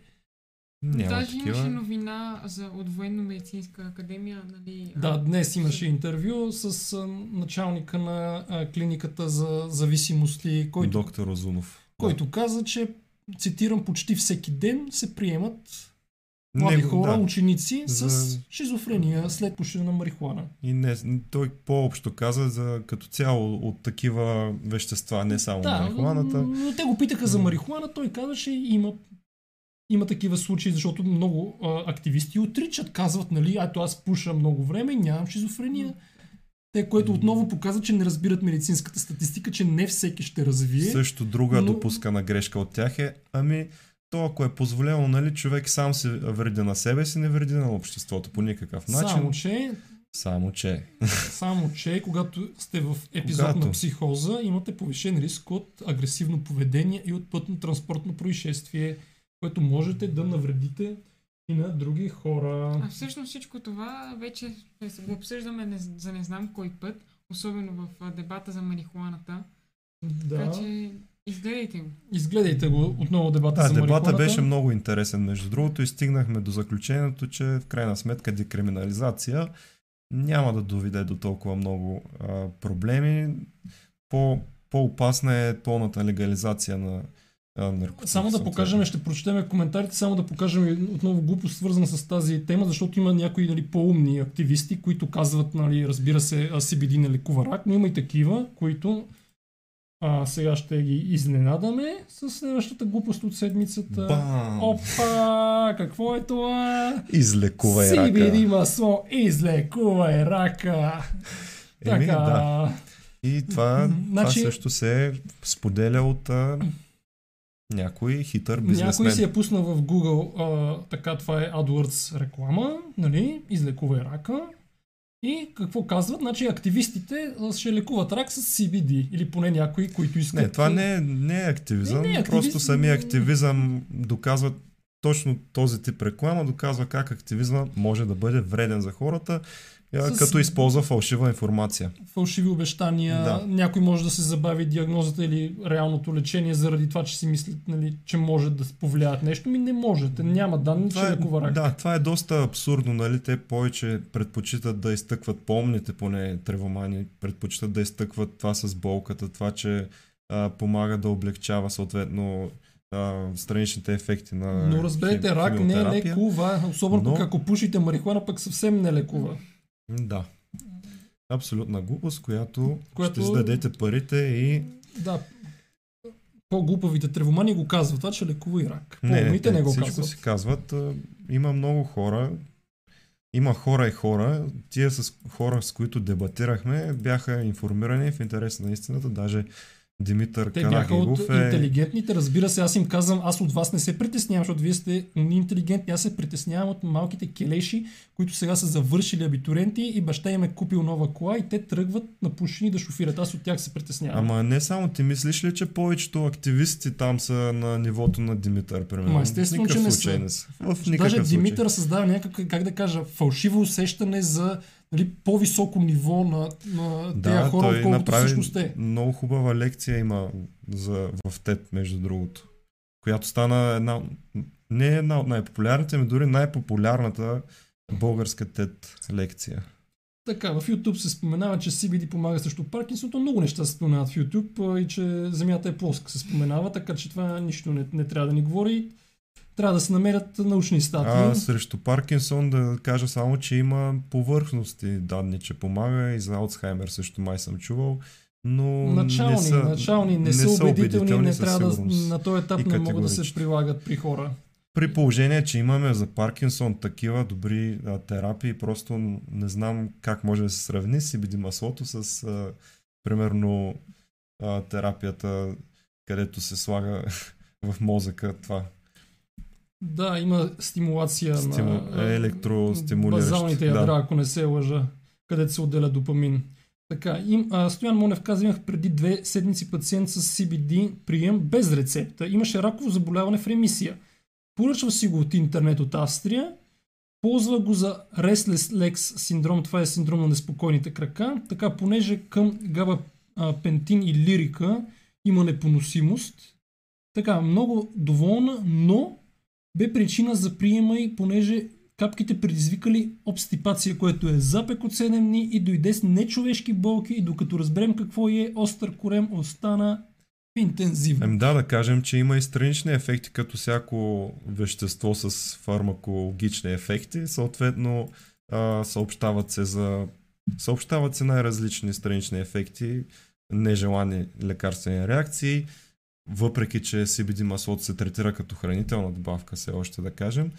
Няма
Даже имаше
такива.
новина за, от военно-медицинска академия, нали?
Да, днес имаше интервю с а, началника на а, клиниката за зависимости, който,
Доктор Озунов.
който каза, че цитирам, почти всеки ден се приемат млади
Него,
хора,
да.
ученици с
За-
шизофрения след пушене на марихуана.
И не, той по-общо каза за като цяло от такива вещества, не само
Да,
марихуаната.
но те го питаха за марихуана, той казваше има има такива случаи, защото много а, активисти отричат, казват, нали, ето аз пуша много време нямам шизофрения. Те, което отново показва, че не разбират медицинската статистика, че не всеки ще развие.
Също друга
но-
допускана грешка от тях е, ами, то ако е позволено, нали, човек сам се вреди на себе си, не вреди на обществото по никакъв начин.
Само, че,
Само че.
само, че когато сте в епизод
Когато?
на психоза, имате повишен риск от агресивно поведение и от пътно-транспортно происшествие, което можете да навредите и на други хора.
А всъщност всичко това вече се го обсъждаме за не знам кой път, особено в дебата за марихуаната. Така
Да.
че изгледайте го.
Изгледайте го отново дебата
Да,
за
дебата беше много интересен, между другото, и стигнахме до заключението, че в крайна сметка декриминализация няма да доведе до толкова много а, проблеми. По, по-опасна е пълната легализация на а, наркотик.
Само да покажем, ще прочетем коментарите, само да покажем отново глупост свързана с тази тема, защото има някои нали, по-умни активисти, които казват, нали, разбира се, CBD не лекува рак, но има и такива, които а, сега ще ги изненадаме с следващата глупост от седмицата.
Бам!
Опа! Какво е това?
Излекувай
CBD
рака.
масло излекувай рака.
Еми,
така.
да. И това,
Значи-
това също се споделя от а, някой хитър бизнесмен.
Някой си е пуснал в Google, а, така това е AdWords реклама, нали, излекувай рака. И какво казват? Значи активистите ще лекуват рак с CBD. Или поне някои, които искат...
Не, това не е, не е активизъм.
Не, не е
Просто
активизъм.
самия активизъм доказва точно този тип реклама, доказва как активизма може да бъде вреден за хората,
С-
като използва фалшива информация.
фалшиви обещания,
Да.
някой може да се забави диагнозата или реалното лечение заради това, че си мислят, нали, че може да повлияят нещо. Ми не можете, няма данни, че
Това е,
лекува рак.
да, това е доста абсурдно, нали? Те повече предпочитат да изтъкват, помните поне тревомани, предпочитат да изтъкват това с болката, това, че а, помага да облегчава съответно страничните ефекти на
Но разберете,
хим-
рак не
химиотерапия.
лекува, особено
Но-
ако пушите марихуана, пък съвсем не лекува.
Да. Абсолютна глупост, която,
Която-
ще издадете парите и...
Да, по-глупавите тревомани го казват, това, че лекува и рак. По-умните не,
те
го
всичко
казват.
си казват. Има много хора, има хора и хора. Тия с хора, с които дебатирахме, бяха информирани в интерес на истината. Даже Димитър
Те бяха от
е...
интелигентните, разбира се, аз им казвам, аз от вас не се притеснявам, защото вие сте интелигентни, аз се притеснявам от малките келеши, които сега са завършили абитуренти и баща им е купил нова кола и те тръгват на пушини да шофират. Аз от тях се притеснявам.
Ама не само ти мислиш ли, че повечето активисти там са на нивото на Димитър, примерно?
Ма естествено,
никакъв
че не
случай
са.
не са. В
Даже
никакъв
Димитър създава някакъв, как да кажа, фалшиво усещане за нали, по-високо ниво на, на тези
Да,
хора,
той
отколкото всъщност те.
много хубава лекция има за, в ТЕД, между другото, която стана една, не една от най-популярните, ми дори най-популярната българска ТЕД лекция.
Така, в YouTube се споменава, че CBD помага срещу Паркинсонто. Много неща се споменават в YouTube и че Земята е плоска се споменава, така че това нищо не, не трябва да ни говори. Трябва да се намерят научни статии.
А срещу Паркинсон да кажа само, че има повърхности данни, че помага и за Алцхаймер също май съм чувал, но
начални,
не са,
начални, не, са убедителни, не трябва да, на този етап не могат да се прилагат при хора.
При положение, че имаме за Паркинсон такива добри а, терапии, просто не знам как може да се сравни CBD маслото с а, примерно а, терапията, където се слага в мозъка това.
Да, има стимулация
Стиму...
на а,
електростимулиращо,
базалните
да.
ядра, ако не се лъжа, където се отделя допамин. Така, им, а, Стоян Монев каза, имах преди две седмици пациент с CBD прием без рецепта. Имаше раково заболяване в ремисия. Поръчва си го от интернет от Австрия, ползва го за Restless Legs синдром, това е синдром на неспокойните крака, така понеже към габапентин и лирика има непоносимост. Така, много доволна, но бе причина за приема и понеже капките предизвикали обстипация, което е запек от 7 дни и дойде с нечовешки болки и докато разберем какво е, остър корем остана интензивен.
Ем да, да кажем, че има и странични ефекти, като всяко вещество с фармакологични ефекти. Съответно, а, съобщават се за съобщават се най-различни странични ефекти, нежелани лекарствени реакции, въпреки че CBD маслото се третира като хранителна добавка, все още да кажем.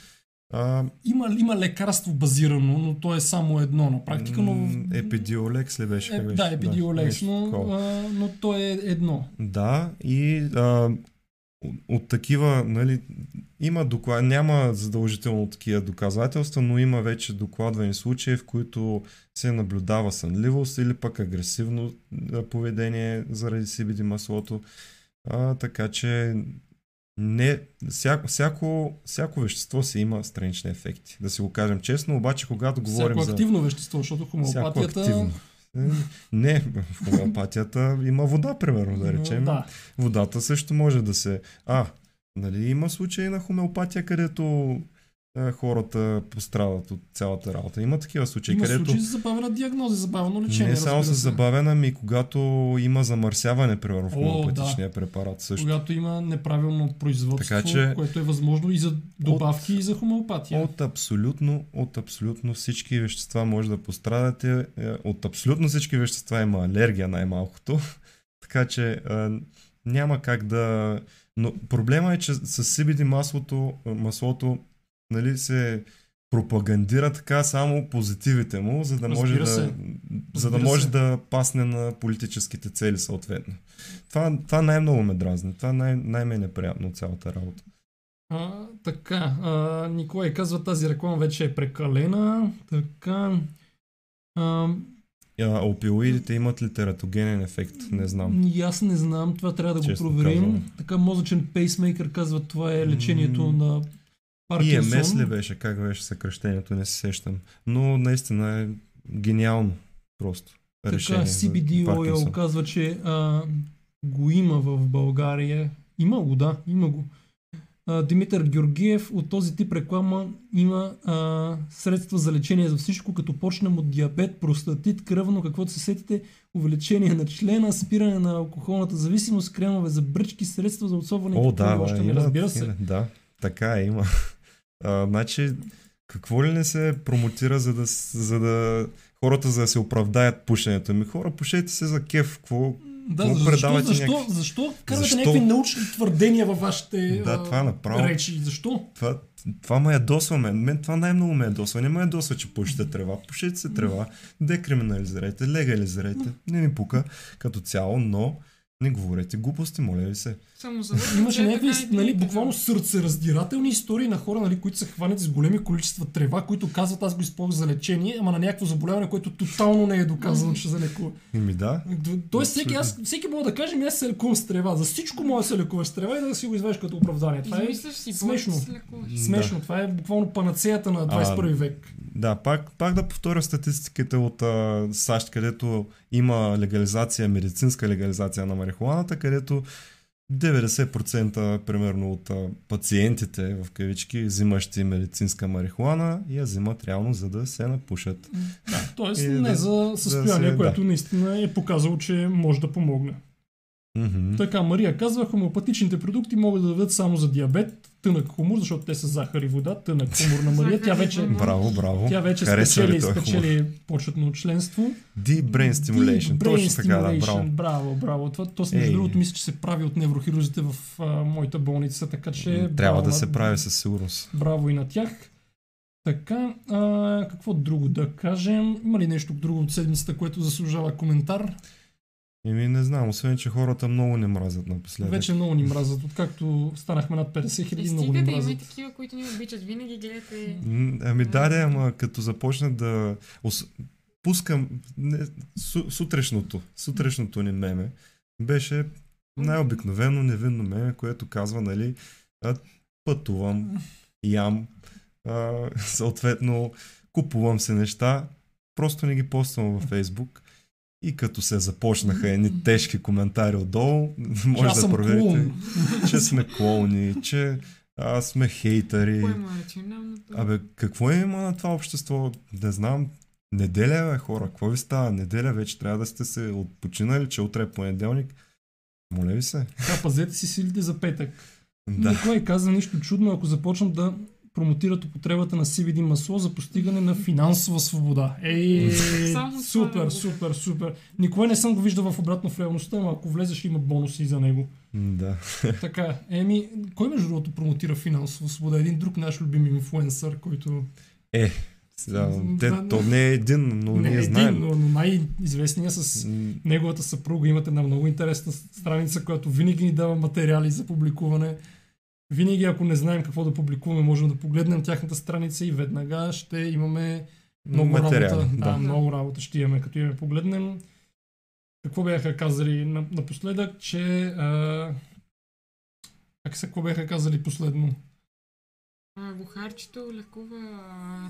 А,
Има, има лекарство базирано, но то е само едно на практика, но...
Епидиолекс ли беше?
Е,
беше?
да, епидиолекс,
нещо
но,
такова.
а, но то е едно.
Да, и а, от, от такива, нали, има доклад, няма задължително такива доказателства, но има вече докладвани случаи, в които се наблюдава сънливост или пък агресивно поведение заради CBD маслото. А, така че не, всяко, всяко, всяко вещество си има странични ефекти. Да си го кажем честно, обаче когато говорим
Всяко
за...
активно вещество, защото хомеопатията...
активно. Е, Не, в хомеопатията има вода, примерно, да речем.
Да,
Водата също може да се... А, нали има случаи на хомеопатия, където хората пострадат от цялата работа. Има такива случаи,
Има
където
случаи за забавена диагноза, забавено лечение.
не само с забавена, ми когато има замърсяване, примерно в хомеопатичния препарат също.
Когато има неправилно производство,
Така че-
което е възможно и за добавки, и за хомеопатия.
От абсолютно, от абсолютно всички вещества може да пострадате. Е, От абсолютно всички вещества има алергия най-малкото. така че а, няма как да... Но проблема е, че с CBD маслото, маслото нали, се пропагандира така само позитивите му, за да може
Разбира
да,
се.
за да
Разбира
може
се.
да пасне на политическите цели съответно. Това, това най-много ме дразни. Това най- най-ме е неприятно от цялата работа.
А, така, а, Николай казва тази реклама вече е прекалена. Така. А,
А, опиоидите имат ли тератогенен ефект? Не знам.
И аз не знам, това трябва да го
Честно
проверим.
казано.
Така мозъчен пейсмейкър казва, това е лечението
М,
на Паркинсон.
ИМС ли беше? Как беше съкръщението? Не се сещам. Но наистина е гениално просто
Така,
решение. за
CBD oil казва, че а, го има в България. Има го, да, има го. А, Димитър Георгиев от този тип реклама има а, средства за лечение за всичко, като почнем от диабет, простатит, кръвно, каквото се сетите, увеличение на члена, спиране на алкохолната зависимост, кремове за бръчки, средства за отсобване. и
О, да,
не
има,
разбира се.
има, да, така е, има. А, значи, какво ли не се промотира, за да, за да хората за да се оправдаят пушенето? Ми хора, пушете се за кеф. Какво?
Да,
Какво
защо, защо,
някакви-
защо карвате
Защо?
някакви научни твърдения във вашите
Да,
а,
това е направо.
речи? Защо?
Това, това ме ядосва мен. Мен това най-много ме ядосва. Не ме ядосва, че пушите трева. Пушете се трева, декриминализирайте, легализирайте. Не ми пука като цяло, но не говорете глупости, моля ви се.
Само за
Имаше
Те
някакви, нали, буквално
да.
сърцераздирателни истории на хора, нали, които са хванати с големи количества трева, които казват аз го използвах за лечение, ама на някакво заболяване, което тотално не е доказано, че за лекува.
Ми да.
Тоест всеки, аз, всеки мога да каже, ми аз се лекувам с трева. За всичко мога да се лекуваш с трева и да си го извадиш като оправдание. Това е
си,
смешно. смешно. Това е буквално панацеята на 21 век.
Да, пак, пак да повторя статистиката от а, САЩ, където има легализация, медицинска легализация на марихуаната, където 90% примерно от пациентите в кавички, взимащи медицинска марихуана, я взимат реално за да се напушат.
Да,
И
не
да-
за състояние,
се-
което наистина е показало, че може да помогне.
Мгм.
Така, Мария казва, хомеопатичните продукти могат да дадат само за диабет, тънък хумор, защото те са захар и вода, тънък хумор на Мария. Тя вече.
Браво, браво.
тя вече спечели, спечели почетно членство.
Deep Brain Stimulation.
Deep brain
Точно така, да,
stimulation.
браво.
Браво, браво. Това, то, между другото, мисля, че се прави от неврохирурзите в а, моята болница, така че...
Трябва
браво
да се прави със сигурност.
Браво и на тях. Така, а, какво друго да кажем? Има ли нещо друго от седмицата, което заслужава коментар?
Еми не знам, освен че хората много не мразят напоследък.
Вече много ни мразят. Откакто станахме над 50
Е,
хиляди, много ни
да има и
мразят.
такива, които ни обичат. Винаги гледате.
Ами да, да, ама като започна да... ос- Пускам не, су, сутрешното, сутрешното ни меме беше най-обикновено невинно меме, което казва, нали, пътувам, ям, а, съответно купувам се неща, просто не ги поствам във Фейсбук и като се започнаха едни тежки коментари отдолу, може да проверите,
клоун.
че сме клоуни, че а, сме хейтъри.
Е рационалното?
Абе, какво има на това общество? Не знам. Неделя, бе, хора. Какво ви става? Неделя вече трябва да сте се отпочинали, че утре е понеделник. Моля ви се.
Така, пазете си силите за петък.
Да.
Никой каза нищо чудно, ако започнат да промотират употребата на CBD масло за постигане на финансова свобода. Ей, супер, супер, супер. Никой не съм го виждал в обратно в реалността, но ако влезеш има бонуси за него.
Да.
Така, еми, кой между другото промотира финансова свобода? Един друг наш любим инфлуенсър, който
Сега,
Да,
те,
да.
то не е един, но
не е
ние
един,
знаем.
но, но най-известният с неговата съпруга имат една много интересна страница, която винаги ни дава материали за публикуване. Винаги, ако не знаем какво да публикуваме, можем да погледнем тяхната страница и веднага ще имаме много
материали.
работа. Да,
Да.
много работа ще имаме, като имаме погледнем. Какво бяха казали на- напоследък, че... А... Как се, какво бяха казали последно?
А, бухарчето лекува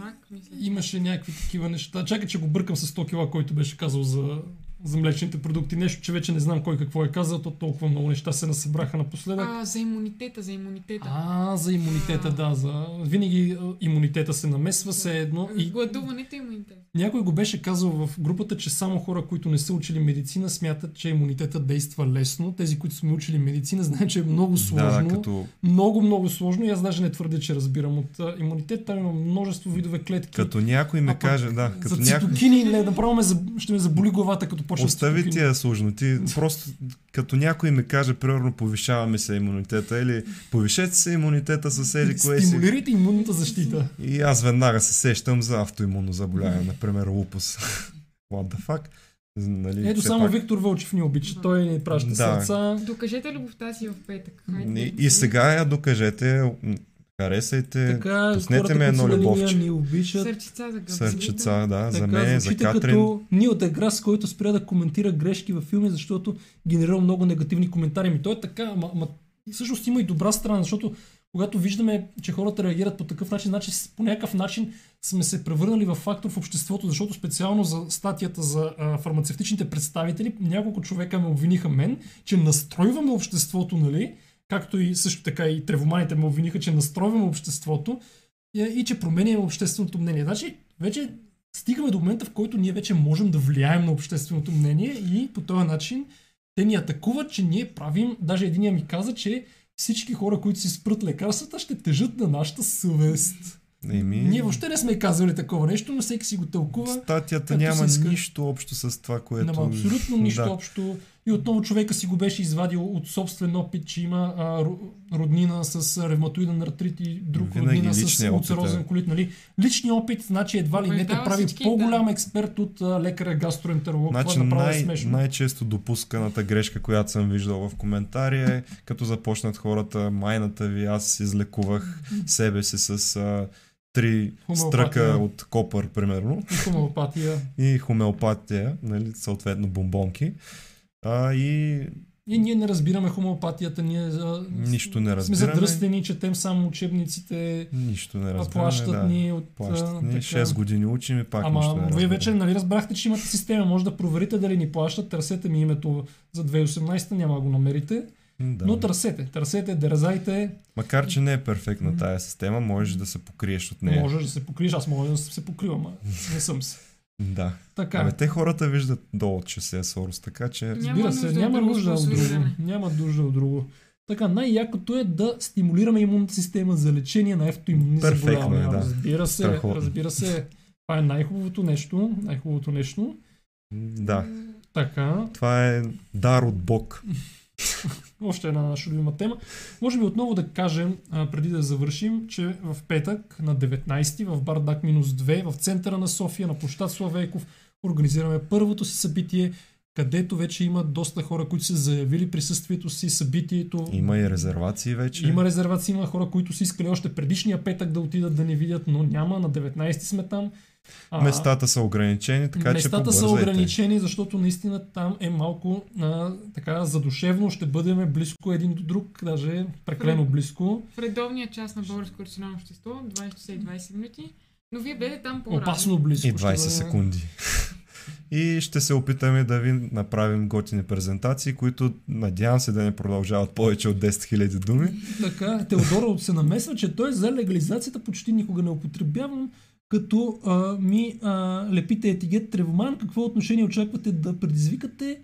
рак, мисля.
Имаше някакви такива неща. Чакай, че го бъркам с 100 кила, който беше казал за за млечните продукти. Нещо, че вече не знам кой какво е казал, то толкова много неща се насъбраха напоследък.
А, за имунитета, за имунитета.
А, за имунитета, да. За... Винаги а, имунитета се намесва се едно. И
Гладуването е имунитет.
Някой го беше казал в групата, че само хора, които не са учили медицина, смятат, че имунитета действа лесно. Тези, които сме учили медицина, знаят, че е много сложно.
Да, като,
Много, много сложно и аз даже не твърдя, че разбирам от имунитет. Там има множество видове клетки.
като някой ме
А
каже, да,
за
като някой...
цитокини, не, направо ме, ще ме заболи главата, като почне
Остави тия сложноти. Просто като някой ми каже, примерно, повишаваме се имунитета или повишете се имунитета с еди кое си.
Стимулирайте имунната защита.
И аз веднага се сещам за автоимунно заболяване, например лупус. What the fuck? Нали,
Ето само
пак-
Виктор Вълчев ни обича. Той ни праща
Да.
сърца.
Докажете любовта си в петък. Хайде.
И, и сега я докажете, харесайте,
Така,
пуснете ми едно любовче.
ни обичат.
Сърчица за гъб.
сърчица, да, за мен, за
звучите
Катрин.
като Нил Деграс, който спря да коментира грешки във филми, защото генерира много негативни коментари. Ми той е така, ама, ама всъщност има и добра страна, защото когато виждаме, че хората реагират по такъв начин, значи по някакъв начин сме се превърнали в фактор в обществото, защото специално за статията за а, фармацевтичните представители, няколко човека ме обвиниха мен, че настройваме обществото, нали? Както и също така и тревоманите ме обвиниха, че настройваме обществото и, и че променяме общественото мнение. Значи, вече стигаме до момента, в който ние вече можем да влияем на общественото мнение и по този начин те ни атакуват, че ние правим, даже единия ми каза, че всички хора, които си спрат лекарствата, ще тежат на нашата съвест.
Еми,
Ние въобще не сме казали такова нещо, но всеки си го тълкува.
статията няма нищо общо с това, което...
Няма абсолютно нищо
да.
общо. И отново човека си го беше извадил от собствен опит, че има а, ро- роднина с ревматоиден артрит и друг
Винаги
роднина с
е.
улцерозен колит. Нали? Личният опит, значи едва ли не те прави
всички,
по-голям експерт от а, лекаря гастроентеролог.
Значи
Това направо е
най-
смешно.
най-често допусканата грешка, която съм виждал в коментари е, като започнат хората, майната ви, аз излекувах себе си с а, три стръка от копър, примерно,
И хомеопатия.
и хомеопатия, нали, съответно бомбонки. А, и
И ние не разбираме хомеопатията, ние а,
Нищо не
сме
разбираме.
задръстени, четем само учебниците,
нищо не разбираме.
плащат
да.
ни от...
Плащат ни.
така.
6 години учим и пак нищо не
Ама вие вече нали разбрахте, че имате система, може да проверите дали ни плащат, търсете ми името за 2018, няма да го намерите,
Да.
но търсете, търсете, дерзайте,
Макар, че не е перфектна тая система, можеш да се покриеш от нея.
можеш да се покриеш, аз мога да се покривам, а не съм се.
Да.
Така,
Абе, те хората виждат долу, че се е Сорос, така че...
Разбира се, няма
друго
нужда от друго. Няма нужда от друго. Така, най-якото е да стимулираме имунната система за лечение на автоимунни
Перфектно е,
заболявания.
да.
Разбира се,
Страхотно.
разбира се. Това е най-хубавото нещо. Най-хубавото нещо.
Да.
Така,
Това е дар от Бог.
още една наша любима тема. Може би отново да кажем, а, преди да завършим, че в петък на 19 в Бардак минус 2 в центъра на София на площад Славейков организираме първото си събитие, където вече има доста хора, които са заявили присъствието си, събитието.
Има и резервации вече.
Има резервации, има хора, които са искали още предишния петък да отидат да ни видят, но няма. На 19 сме там. А,
Местата са ограничени, така че
Местата са ограничени, защото наистина там е малко а, така задушевно. Ще бъдем близко един до друг, даже прекалено близко.
В редовния час на Българско национално общество, 20 часа и 20 минути. Но вие бъдете там по-рано.
Опасно близко.
И
ще
20
бъде.
секунди. И ще се опитаме да ви направим готини презентации, които надявам се да не продължават повече от 10 000 думи.
Така, Теодоро се намесва, че той за легализацията почти никога не употребявам, като а, ми а, лепите етикет Тревоман. Какво отношение очаквате да предизвикате?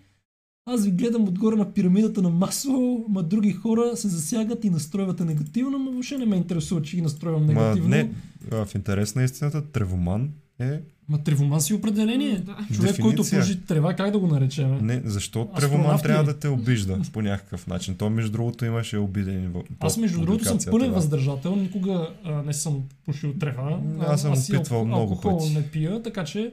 Аз ви гледам отгоре на пирамидата на Маслоу, ма други хора се засягат и настройвате негативно, но въобще не ме интересува, че ги настройвам
Ма
негативно.
не, а, в интерес на истината, тревоман е...
Ма тревоман си определение.
Да.
Човек, който
Дефиниция.
пържи трева, как да го наречем?
Не, защо
Астронавт
тревоман трябва да те обижда по някакъв начин? То, между другото, имаше обидени в
Аз между другото съм пълен
да.
въздържател, никога а, не съм пушил трева.
Аз съм опитвал
алко-
много пъти.
не пия, така че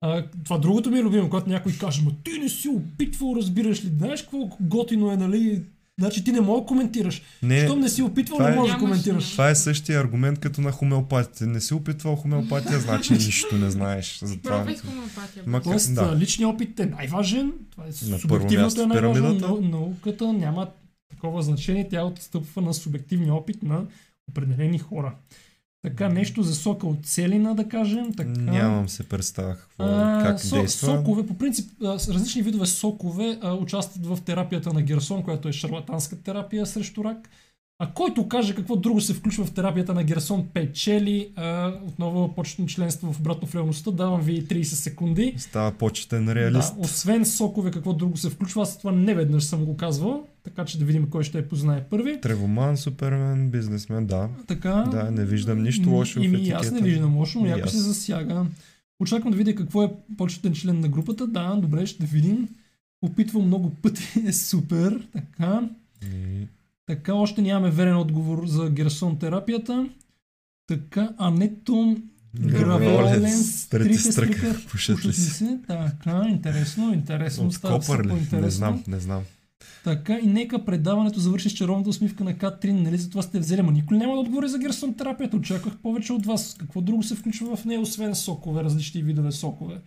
а, това другото ми е любимо, когато някой каже, ма ти не си опитвал, разбираш ли, знаеш какво готино е, нали? Значи ти не мога да коментираш.
Не,
Щом не си опитвал, не
е-
можеш да коментираш.
това е същия аргумент като на хомеопатите. Не си опитвал хомеопатия, значи нищо не знаеш. Затова...
Пробвай с хомеопатия.
Ма-
Тоест,
да.
личният опит е най-важен, това е субективното
място
е но науката няма такова значение, тя отстъпва на субективния опит на определени хора. Така, нещо за сока от целина, да кажем. Така.
Нямам се представа какво,
А,
как
со-
действа.
Сокове, по принцип, различни видове сокове а, участват в терапията на Герсон, която е шарлатанска терапия срещу рак. А който каже какво друго се включва в терапията на Герсон, печели. А, отново почетно членство в обратно в реалността. Давам ви 30 секунди.
Става почетен реалист.
Да, освен сокове, какво друго се включва, аз това не веднъж съм го казвал, така че да видим кой ще я познае първи.
Тревоман, супермен, бизнесмен, да.
Така,
Да, не виждам нищо лошо в
и ми,
етикета.
аз не виждам лошо, но
И
някой
аз.
се засяга. Очаквам да видя какво е почетен член на групата. Да, добре, ще видим. Опитвам много пъти, е супер. Така,
И...
така още нямаме верен отговор за Герсон терапията. Така, трите
стръка.
стрика,
Пушат ли се?
Така, интересно, интересно.
От
става
копър ли? Не
по-интересно.
знам, не знам.
Така и нека предаването завърши с чаровната усмивка на Катрин, нали за това сте взели, ма никой няма да отговори за Герсон терапията, очаквах повече от вас. Какво друго се включва в нея, освен сокове, различни видове сокове?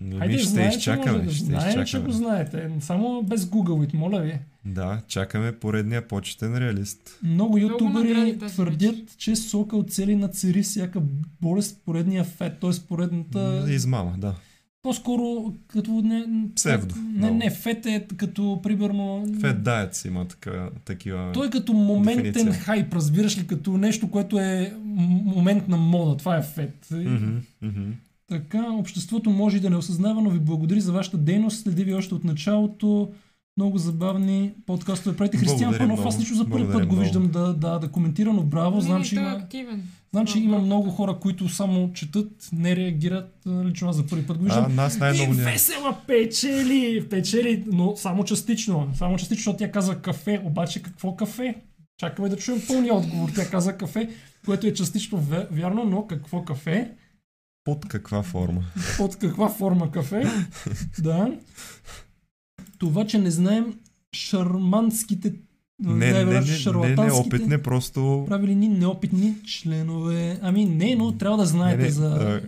Ми ще
знаете,
изчакаме,
може да
ще
знае, че го
изчакаме.
знаете. Само без Google it, моля ви.
Да, чакаме поредния почетен реалист.
Много ютубери твърдят,
вечер.
че сока оцели на цари всяка болест, поредния фет, т.е. поредната...
Измама, да.
По-скоро като не...
Псевдо,
Не, не, фет е като примерно...
Фед Diets има така, такива...
Той е като моментен
Дефиниция.
хайп, разбираш ли, като нещо, което е момент на мода. Това е фет.
Мгм, мгм.
Така, обществото може и да не осъзнава, но ви благодари за вашата дейност. Следи ви още от началото. Много забавни подкастове правите. Християн Панов, аз лично за първи път го виждам да, да, да коментира, но браво. Знам, че
е
има, знам, че има много хора, които само четат, не реагират. Лично аз за първи път го виждам.
А, нас
И
най-много не...
весела печели, печели, но само частично. Само частично, защото тя каза кафе, обаче какво кафе? Чакаме да чуем пълния отговор. Тя каза кафе, което е частично вярно, но какво кафе?
Под каква форма?
От каква форма кафе? да. Това, че не знаем шарманските,
Не, не, не, не, не,
шарлатанските
опит, не, просто...
правили ни неопитни членове. Ами не, но трябва да знаете
Не, не,
за...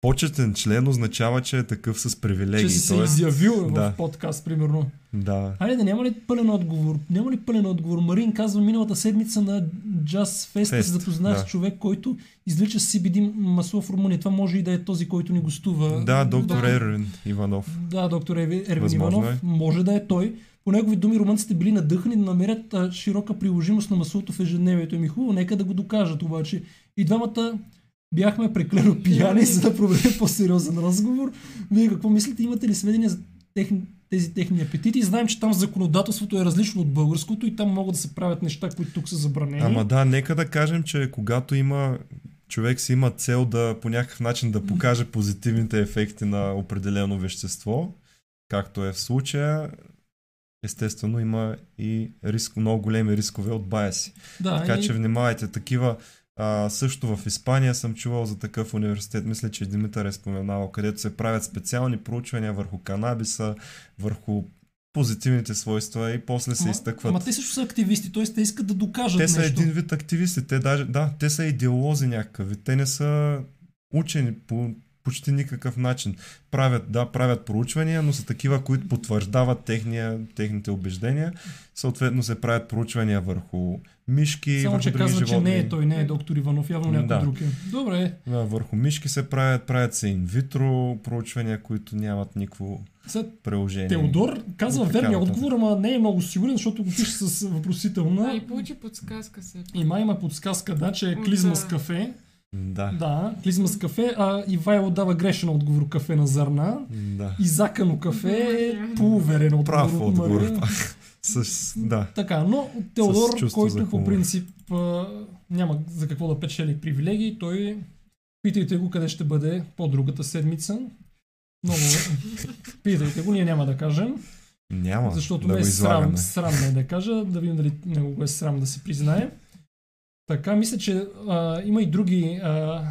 Почетен член означава, че е такъв с привилегии.
че си се
Тоест,
изявил
да.
в подкаст, примерно.
Да.
Хайде да няма ли пълен отговор? Няма ли пълен отговор? Марин казва миналата седмица на Jazz Fest се
Фест,
запознах
да.
с човек, който извлича CBD масло в Румъния. Това може и да е този, който ни гостува.
Да, доктор
Да.
Ервин Иванов.
Да, доктор Ервин
Възможно
Иванов.
е.
Може да е той. По негови думи, румънците били надъхани да намерят а, широка приложимост на маслото в ежедневието им. И хубаво, нека да го докажат обаче. И двамата бяхме преклено пияни, за да проведем по-сериозен разговор. Вие какво мислите? Имате ли сведения за техни, тези техни апетити? Знаем, че там законодателството е различно от българското и там могат да се правят неща, които тук са забранени.
Ама да, нека да кажем, че когато има човек си има цел да по някакъв начин да покаже позитивните ефекти на определено вещество, както е в случая, естествено има и риск, много големи рискове от баяси.
да,
Така
и...
че внимавайте, такива а, също в Испания съм чувал за такъв университет, мисля, че Димитър е споменавал, където се правят специални проучвания върху канабиса, върху позитивните свойства и после се
Ама-
изтъкват.
Ама те също са активисти, т.е. те искат да докажат
Те са
нещо.
един вид активисти. Те даже, да, те са идеолози някакви. Те не са учени по почти никакъв начин. Правят, да, правят проучвания, но са такива, които потвърждават техния, техните убеждения. Съответно се правят проучвания върху мишки,
Само,
върху
че
други
казва, че
животни.
не е той, не е доктор Иванов, явно някой
Да.
друг е. Добре,
Да, върху мишки се правят, правят се инвитро проучвания, които нямат никакво
сега
приложение.
Теодор казва
И
верния отговор, ама не е много сигурен, защото го пише с
А,
въпросителна.
и получи подсказка се.
Има, има подсказка, да, че е клизма
а,
с кафе.
Да.
Да, клизма с кафе, а Ивайло дава грешен отговор кафе на зърна.
да.
Изакано кафе е полуверен отговор.
Прав
от
отговор.
Мария.
С, да.
Така, но Теодор, който по принцип а, няма за какво да печели привилегии, той питайте го къде ще бъде по-другата седмица. Много. питайте го, ние няма да кажем,
Няма
защото
да
ме е срам, срам не да кажа, да видим дали него го е срам да се признае. Така, мисля, че а, има и други а,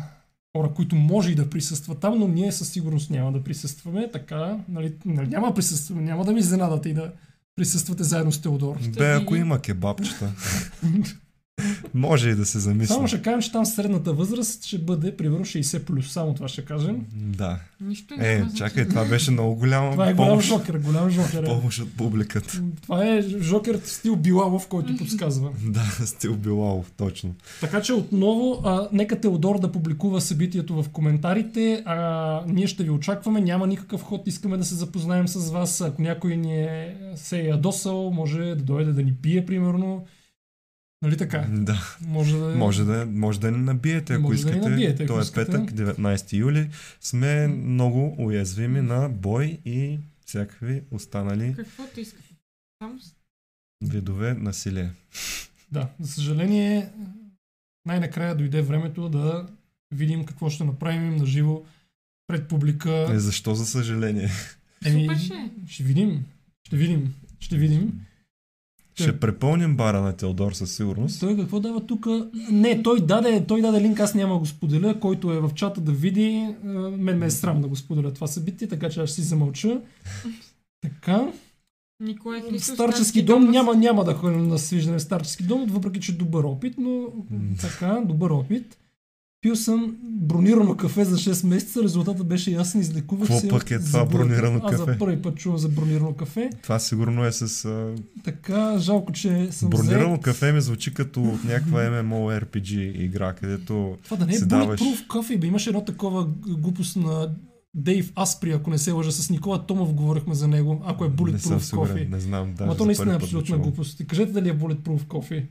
хора, които може и да присъстват там, но ние със сигурност няма да присъстваме. Така, нали, нали, няма да присъстваме, няма да ми изненадате и да присъствате заедно с Теодор.
Бе, ако има кебабчета. Може и да се замисля.
Само ще кажем, че там средната възраст ще бъде примерно 60 плюс. Само това ще кажем.
Да.
Нищо
Е,
няма
чакай, това беше много голяма
Това е голям
помощ,
жокер, голям жокер. е.
помощ от публиката.
Това е жокер стил Билалов, който подсказва.
Да, Стил Билалов, точно.
Така че отново, а, нека Теодор да публикува събитието в коментарите. А, ние ще ви очакваме, няма никакъв ход, искаме да се запознаем с вас. Ако някой ни е се е ядосал, може да дойде да ни пие, примерно. Нали така?
Да.
Може да,
Може да, може да ни набиете, ако
Може да
искате.
набиете, ако
То е
искате.
петък, 19 юли. Сме много уязвими на бой и всякакви останали
Каквото искате. С-
видове насилие.
Да, за съжаление, най-накрая дойде времето да видим какво ще направим на живо пред публика.
Е, защо за съжаление?
Ще е.
ще видим. Ще видим. Ще видим.
Ще препълним бара на Теодор със сигурност.
Той какво дава тук? Не, той даде, той даде линк, аз няма да го споделя, който е в чата да види. А, Мен ме е срам да го споделя това събитие, така че аз ще си замълча. Така.
Никой
В
Христос.
старчески дом няма, няма да ходим на свиждане в старчески дом, въпреки че добър опит, но така, добър опит. Пил съм бронирано кафе за 6 месеца, резултатът беше ясен, излекувах
Какво
се.
пък е това бронирано
Аз за
кафе?
първи път чувам за бронирано кафе.
Това сигурно е с... А...
Така, жалко, че съм
Бронирано
зает.
кафе ми звучи като от някаква MMORPG игра, където
Това да не е
даваш-
Bulletproof Coffee, бе. Имаше едно такова глупост на Дейв Аспри, ако не се лъжа, с Никола Томов говорихме за него, ако е
не
Bulletproof
сигурен,
Coffee.
не знам. Даже
Ама то
за
наистина е абсолютна глупост. Кажете дали е Bulletproof Coffee.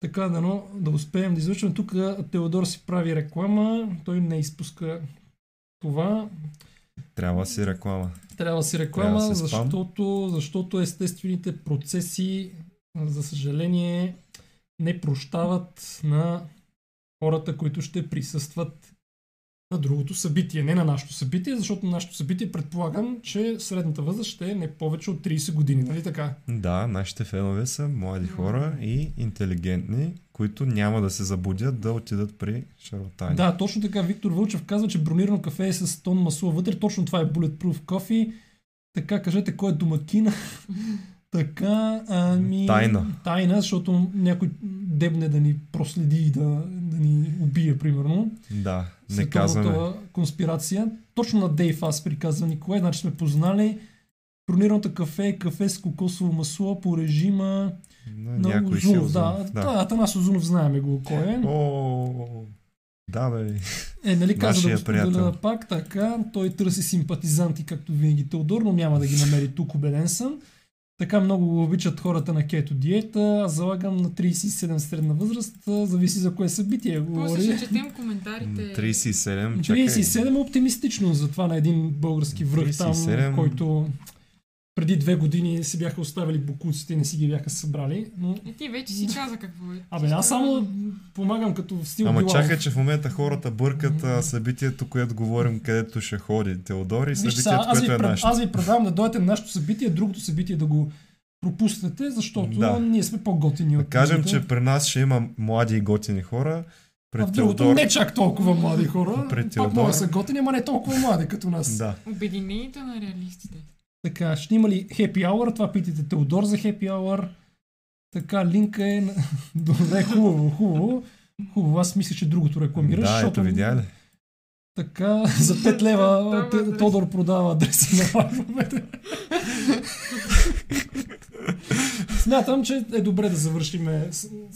Така, дано да успеем да излъчваме. Тук Теодор си прави реклама. Той не изпуска това.
Трябва да си реклама.
Трябва да си реклама,
Трябва да си
защото, защото естествените процеси, за съжаление, не прощават на хората, които ще присъстват на другото събитие. Не на нашето събитие, защото на нашето събитие предполагам, че средната възраст ще е не повече от 30 години. Нали така?
Да, нашите фенове са млади хора и интелигентни, които няма да се забудят да отидат при шарлатани.
Да, точно така. Виктор Вълчев казва, че бронирано кафе е с тон масло вътре. Точно това е Bulletproof Coffee. Така, кажете кой е домакина. Така, ами...
Тайна.
Тайна, защото някой дебне да ни проследи и да, да ни убие, примерно.
Да, не казваме.
конспирация. Точно на Дейв аз приказва Николай. Значи сме познали бронираното кафе е кафе с кокосово масло по режима
На
на
някой си
Озунов. Да,
Озунов,
да. Атанас Озунов знаеме го кой е.
О, да, бе.
Е, нали каза да го споделя пак така. Той търси симпатизанти, както винаги Теодор, но няма да ги намери тук, убеден съм. Така много го обичат хората на кето диета. Аз залагам на 37 средна възраст. Зависи за кое събитие
После
говори.
ще четем коментарите.
37, чакай.
37 е оптимистично за това на един български връх там,
37.
който преди две години си бяха оставили букуците и не си ги бяха събрали. Но,
И ти вече си каза какво е.
абе, аз само помагам като в стил
Ама чакай, че в момента хората бъркат а, събитието, което говорим, където ще ходи Теодор и събитието,
ви,
което е
пред,
нашето.
аз ви предавам да дойдете на нашето събитие, другото събитие да го пропуснете, защото
Да.
ние сме по-готини
Да
от
кажем,
другите.
че при нас ще има млади и готини хора.
а
Пред
в другото
Теодор...
не чак толкова млади хора.
Пред
Пак
Теодор.
могат да са готини, ама не толкова млади като нас.
Да.
Обединението на реалистите.
Така, ще има ли Happy Hour? Това питате Теодор за Happy Hour. Така, линка е... на- Добре, хубаво, хубаво. Хубаво, аз мисля, че другото рекламираш.
Да,
защото
ето видя ли?
Така, за 5 лева
адрес.
Тодор продава адреса на лайфовете. Смятам, че е добре да завършим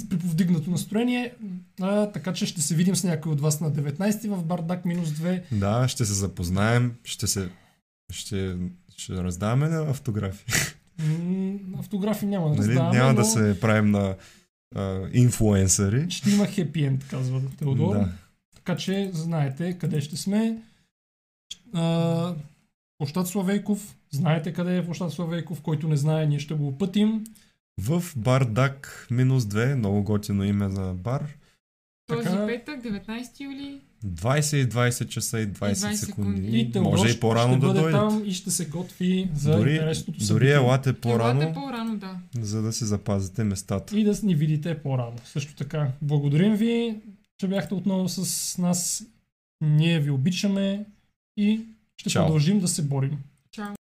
при повдигнато настроение. А, така че ще се видим с някой от вас на 19 в Бардак минус 2.
Да, ще се запознаем, ще се... Ще, ще раздаваме ли автографи.
Автографи няма да
Нали?
раздаваме,
Няма
но
да се правим на а, инфлуенсъри.
ще има хепи енд, казва Теодор.
Да.
Така че знаете къде ще сме. А, Площад Славейков. Знаете къде е Площад Славейков. Който не знае, ние ще го опътим.
В Бардак минус 2, много готино име за бар.
Този
Така.
петък, 19 юли.
20 и 20 часа и 20,
20
секунди.
И
Може и
ще
по-рано да дойдете.
там и ще се готви за
Дори,
интересното
дори
събитие.
елате
По-рано.
по-рано,
по-рано, да.
за да си запазите местата.
И да ни видите по-рано. Също така, благодарим ви, че бяхте отново с нас. Ние ви обичаме и ще
Чао.
продължим да се борим.
Чао.